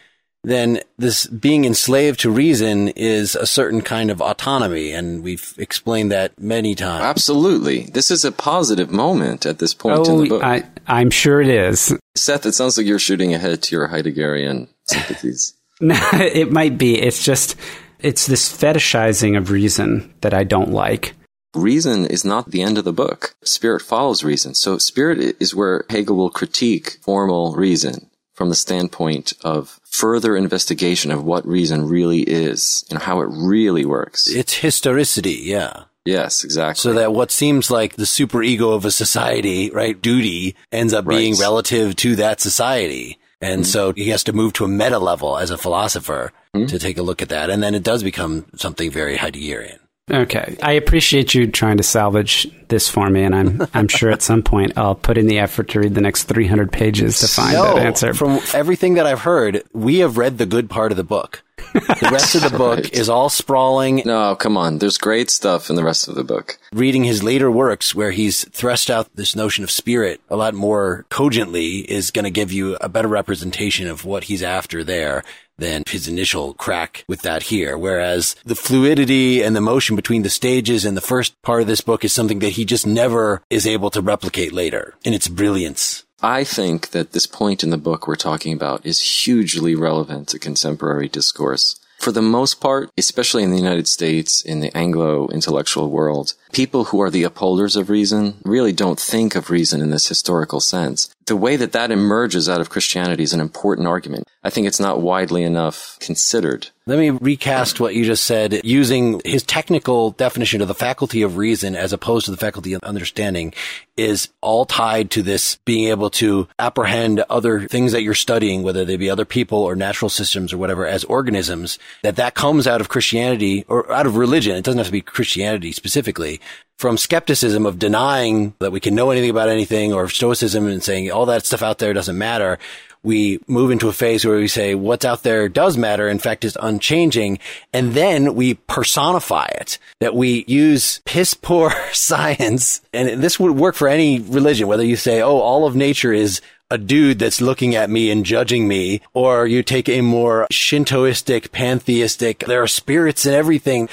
then this being enslaved to reason is a certain kind of autonomy. And we've explained that many times. Absolutely. This is a positive moment at this point oh, in the oh, book. I, I'm sure it is. Seth, it sounds like you're shooting ahead to your Heideggerian sympathies. no, it might be. It's just, it's this fetishizing of reason that I don't like reason is not the end of the book. Spirit follows reason. So spirit is where Hegel will critique formal reason from the standpoint of further investigation of what reason really is and how it really works. It's historicity, yeah. Yes, exactly. So that what seems like the superego of a society, right, duty, ends up right. being relative to that society. And mm-hmm. so he has to move to a meta level as a philosopher mm-hmm. to take a look at that. And then it does become something very Heideggerian. Okay. I appreciate you trying to salvage this for me, and I'm I'm sure at some point I'll put in the effort to read the next 300 pages to find no, that answer. From everything that I've heard, we have read the good part of the book. The rest of the book right. is all sprawling. No, come on. There's great stuff in the rest of the book. Reading his later works where he's thrust out this notion of spirit a lot more cogently is going to give you a better representation of what he's after there than his initial crack with that here. Whereas the fluidity and the motion between the stages in the first part of this book is something that he just never is able to replicate later in its brilliance. I think that this point in the book we're talking about is hugely relevant to contemporary discourse. For the most part, especially in the United States, in the Anglo intellectual world, people who are the upholders of reason really don't think of reason in this historical sense. The way that that emerges out of Christianity is an important argument. I think it's not widely enough considered. Let me recast what you just said using his technical definition of the faculty of reason as opposed to the faculty of understanding is all tied to this being able to apprehend other things that you're studying, whether they be other people or natural systems or whatever as organisms, that that comes out of Christianity or out of religion. It doesn't have to be Christianity specifically from skepticism of denying that we can know anything about anything or stoicism and saying all that stuff out there doesn't matter. We move into a phase where we say what's out there does matter. In fact, is unchanging. And then we personify it that we use piss poor science. And this would work for any religion, whether you say, Oh, all of nature is a dude that's looking at me and judging me, or you take a more Shintoistic, pantheistic, there are spirits and everything.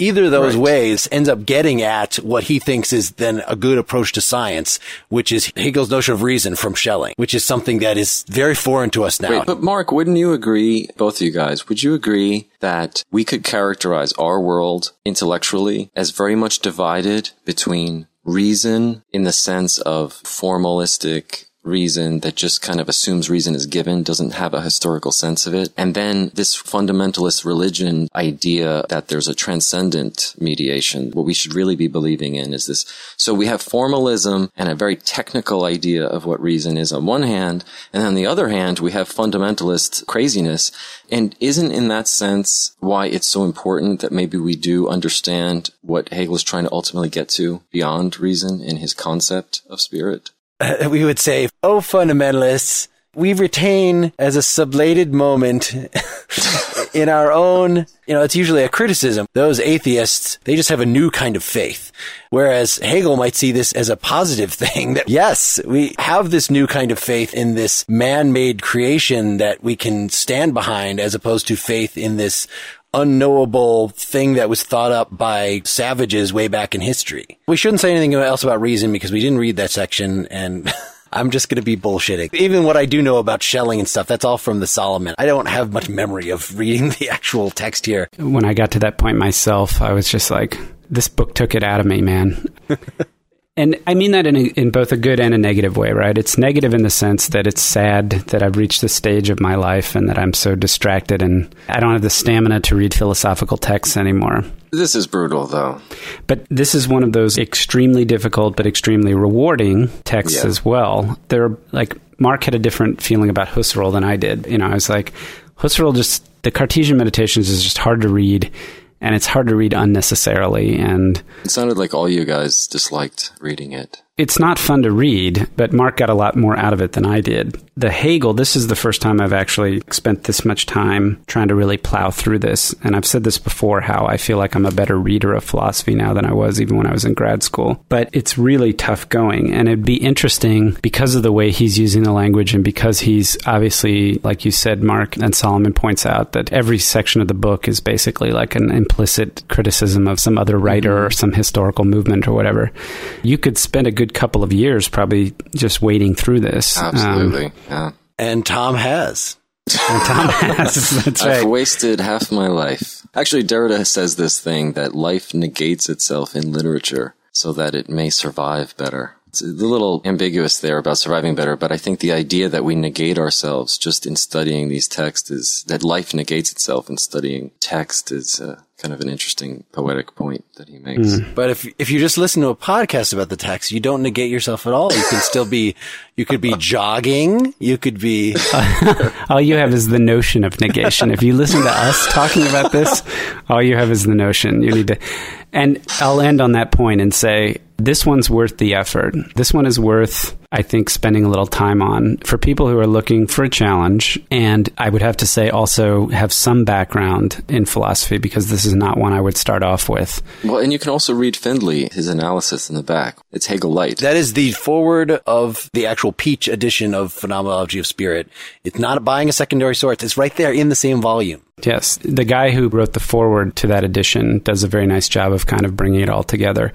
Either of those right. ways ends up getting at what he thinks is then a good approach to science, which is Hegel's notion of reason from Schelling, which is something that is very foreign to us now. Wait, but Mark, wouldn't you agree, both of you guys, would you agree that we could characterize our world intellectually as very much divided between reason in the sense of formalistic reason that just kind of assumes reason is given, doesn't have a historical sense of it. And then this fundamentalist religion idea that there's a transcendent mediation. What we should really be believing in is this. So we have formalism and a very technical idea of what reason is on one hand. And on the other hand, we have fundamentalist craziness. And isn't in that sense why it's so important that maybe we do understand what Hegel is trying to ultimately get to beyond reason in his concept of spirit? we would say, oh, fundamentalists, we retain as a sublated moment in our own, you know, it's usually a criticism. Those atheists, they just have a new kind of faith. Whereas Hegel might see this as a positive thing that yes, we have this new kind of faith in this man-made creation that we can stand behind as opposed to faith in this unknowable thing that was thought up by savages way back in history. We shouldn't say anything else about reason because we didn't read that section and I'm just going to be bullshitting. Even what I do know about Schelling and stuff, that's all from the Solomon. I don't have much memory of reading the actual text here. When I got to that point myself, I was just like, this book took it out of me, man. And I mean that in, a, in both a good and a negative way, right? It's negative in the sense that it's sad that I've reached this stage of my life and that I'm so distracted and I don't have the stamina to read philosophical texts anymore. This is brutal, though. But this is one of those extremely difficult but extremely rewarding texts yeah. as well. There, like Mark had a different feeling about Husserl than I did. You know, I was like, Husserl just the Cartesian Meditations is just hard to read and it's hard to read unnecessarily and it sounded like all you guys disliked reading it it's not fun to read, but Mark got a lot more out of it than I did. The Hegel, this is the first time I've actually spent this much time trying to really plow through this. And I've said this before how I feel like I'm a better reader of philosophy now than I was even when I was in grad school. But it's really tough going. And it'd be interesting because of the way he's using the language and because he's obviously, like you said, Mark and Solomon points out that every section of the book is basically like an implicit criticism of some other writer mm-hmm. or some historical movement or whatever. You could spend a good good couple of years probably just wading through this. Absolutely. Um, yeah. And Tom has. And Tom has. That's right. I've wasted half my life. Actually, Derrida says this thing that life negates itself in literature so that it may survive better. It's a little ambiguous there about surviving better, but I think the idea that we negate ourselves just in studying these texts is that life negates itself in studying text is uh, kind of an interesting poetic point that he makes. Mm. But if if you just listen to a podcast about the text, you don't negate yourself at all. You can still be, you could be jogging. You could be. all you have is the notion of negation. If you listen to us talking about this, all you have is the notion. You need to. And I'll end on that point and say this one's worth the effort. This one is worth, I think, spending a little time on for people who are looking for a challenge. And I would have to say also have some background in philosophy because this is not one I would start off with. Well, and you can also read Findlay, his analysis in the back. It's Hegel Light. That is the forward of the actual Peach edition of Phenomenology of Spirit. It's not buying a secondary source. It's right there in the same volume. Yes. The guy who wrote the forward to that edition does a very nice job of kind of bringing it all together.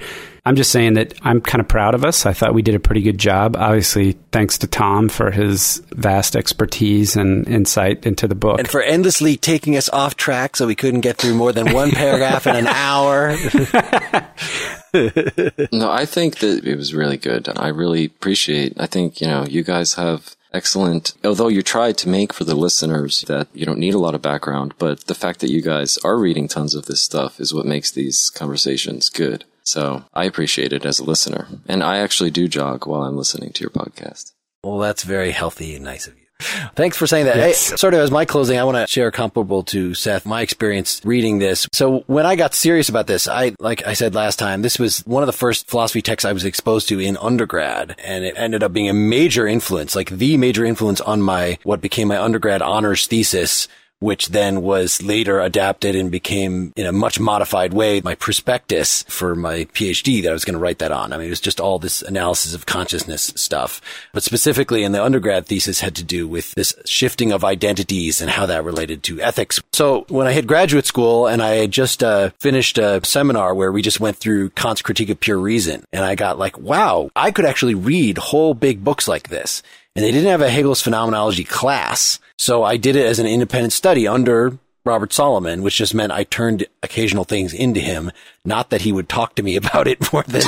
I'm just saying that I'm kind of proud of us. I thought we did a pretty good job. Obviously, thanks to Tom for his vast expertise and insight into the book. And for endlessly taking us off track so we couldn't get through more than one paragraph in an hour. no, I think that it was really good. I really appreciate, I think, you know, you guys have excellent. Although you tried to make for the listeners that you don't need a lot of background, but the fact that you guys are reading tons of this stuff is what makes these conversations good. So I appreciate it as a listener. And I actually do jog while I'm listening to your podcast. Well, that's very healthy and nice of you. Thanks for saying that. Yes. Hey, sort of as my closing, I want to share comparable to Seth, my experience reading this. So when I got serious about this, I, like I said last time, this was one of the first philosophy texts I was exposed to in undergrad. And it ended up being a major influence, like the major influence on my, what became my undergrad honors thesis which then was later adapted and became in a much modified way my prospectus for my PhD that I was going to write that on. I mean, it was just all this analysis of consciousness stuff. But specifically in the undergrad thesis had to do with this shifting of identities and how that related to ethics. So when I hit graduate school and I had just uh, finished a seminar where we just went through Kant's critique of pure reason and I got like, wow, I could actually read whole big books like this and they didn't have a Hegel's phenomenology class. So I did it as an independent study under Robert Solomon, which just meant I turned occasional things into him. Not that he would talk to me about it more than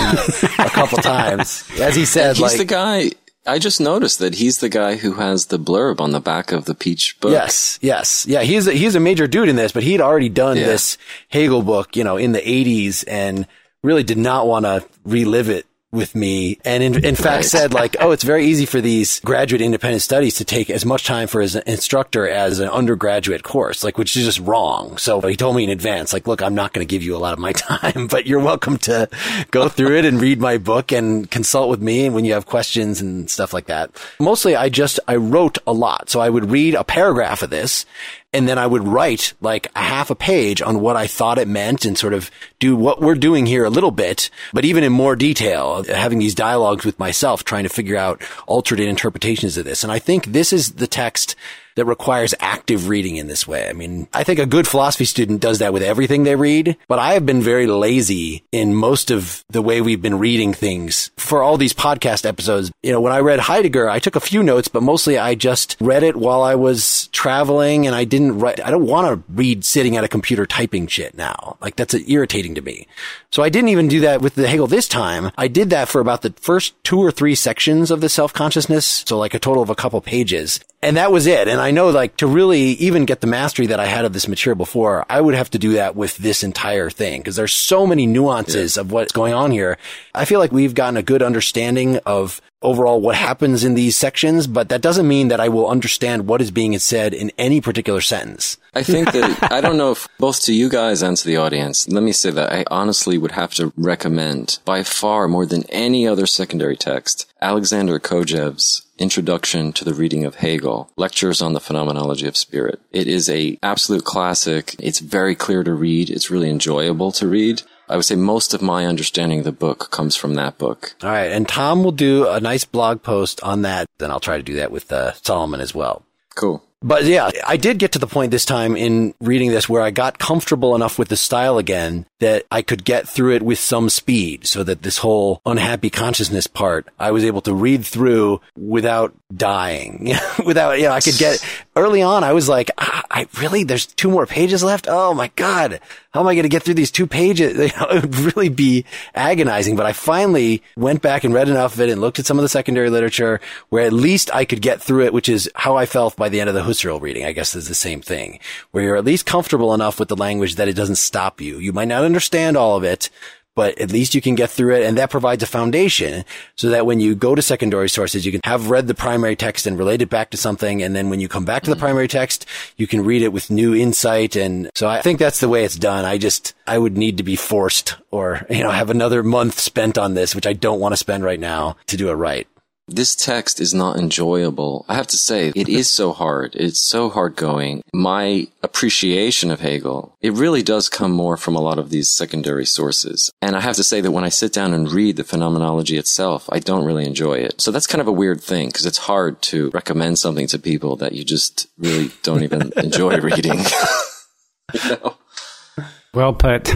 a couple times. As he said, he's like, the guy. I just noticed that he's the guy who has the blurb on the back of the Peach book. Yes, yes, yeah. He's a, he's a major dude in this, but he'd already done yeah. this Hegel book, you know, in the '80s, and really did not want to relive it with me and in, in fact said like, oh, it's very easy for these graduate independent studies to take as much time for as an instructor as an undergraduate course, like, which is just wrong. So he told me in advance, like, look, I'm not going to give you a lot of my time, but you're welcome to go through it and read my book and consult with me when you have questions and stuff like that. Mostly I just, I wrote a lot. So I would read a paragraph of this and then I would write like a half a page on what I thought it meant and sort of do what we're doing here a little bit, but even in more detail, having these dialogues with myself, trying to figure out alternate interpretations of this. And I think this is the text that requires active reading in this way. I mean, I think a good philosophy student does that with everything they read, but I have been very lazy in most of the way we've been reading things for all these podcast episodes. You know, when I read Heidegger, I took a few notes, but mostly I just read it while I was traveling and I didn't write, I don't want to read sitting at a computer typing shit now. Like that's irritating to me. So I didn't even do that with the Hegel this time. I did that for about the first two or three sections of the self-consciousness. So like a total of a couple pages. And that was it. And I know like to really even get the mastery that I had of this material before, I would have to do that with this entire thing because there's so many nuances yeah. of what's going on here. I feel like we've gotten a good understanding of overall what happens in these sections, but that doesn't mean that I will understand what is being said in any particular sentence. I think that, I don't know if both to you guys and to the audience, let me say that I honestly would have to recommend by far more than any other secondary text, Alexander Kojève's Introduction to the Reading of Hegel, Lectures on the Phenomenology of Spirit. It is a absolute classic. It's very clear to read. It's really enjoyable to read. I would say most of my understanding of the book comes from that book. All right. And Tom will do a nice blog post on that. Then I'll try to do that with uh, Solomon as well. Cool. But yeah, I did get to the point this time in reading this where I got comfortable enough with the style again that I could get through it with some speed so that this whole unhappy consciousness part, I was able to read through without dying, without, you know, I could get early on. I was like, ah, I really, there's two more pages left. Oh my God. How am I going to get through these two pages? It would really be agonizing. But I finally went back and read enough of it and looked at some of the secondary literature where at least I could get through it, which is how I felt by the end of the Husserl reading. I guess is the same thing where you're at least comfortable enough with the language that it doesn't stop you. You might not understand all of it, but at least you can get through it. And that provides a foundation so that when you go to secondary sources, you can have read the primary text and relate it back to something. And then when you come back to the mm-hmm. primary text, you can read it with new insight. And so I think that's the way it's done. I just, I would need to be forced or, you know, have another month spent on this, which I don't want to spend right now to do it right. This text is not enjoyable. I have to say, it is so hard. It's so hard going. My appreciation of Hegel, it really does come more from a lot of these secondary sources. And I have to say that when I sit down and read the phenomenology itself, I don't really enjoy it. So that's kind of a weird thing because it's hard to recommend something to people that you just really don't even enjoy reading. you know? Well put.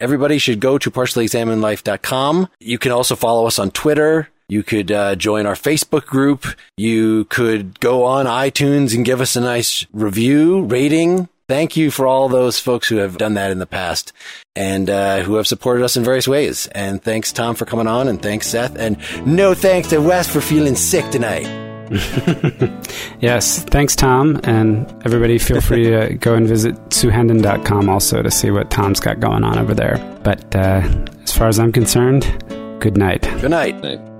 Everybody should go to partiallyexaminedlife.com. You can also follow us on Twitter you could uh, join our Facebook group. You could go on iTunes and give us a nice review, rating. Thank you for all those folks who have done that in the past and uh, who have supported us in various ways. And thanks, Tom, for coming on, and thanks, Seth. And no thanks to Wes for feeling sick tonight. yes, thanks, Tom. And everybody, feel free to go and visit suehendon.com also to see what Tom's got going on over there. But uh, as far as I'm concerned, good night. Good night. night.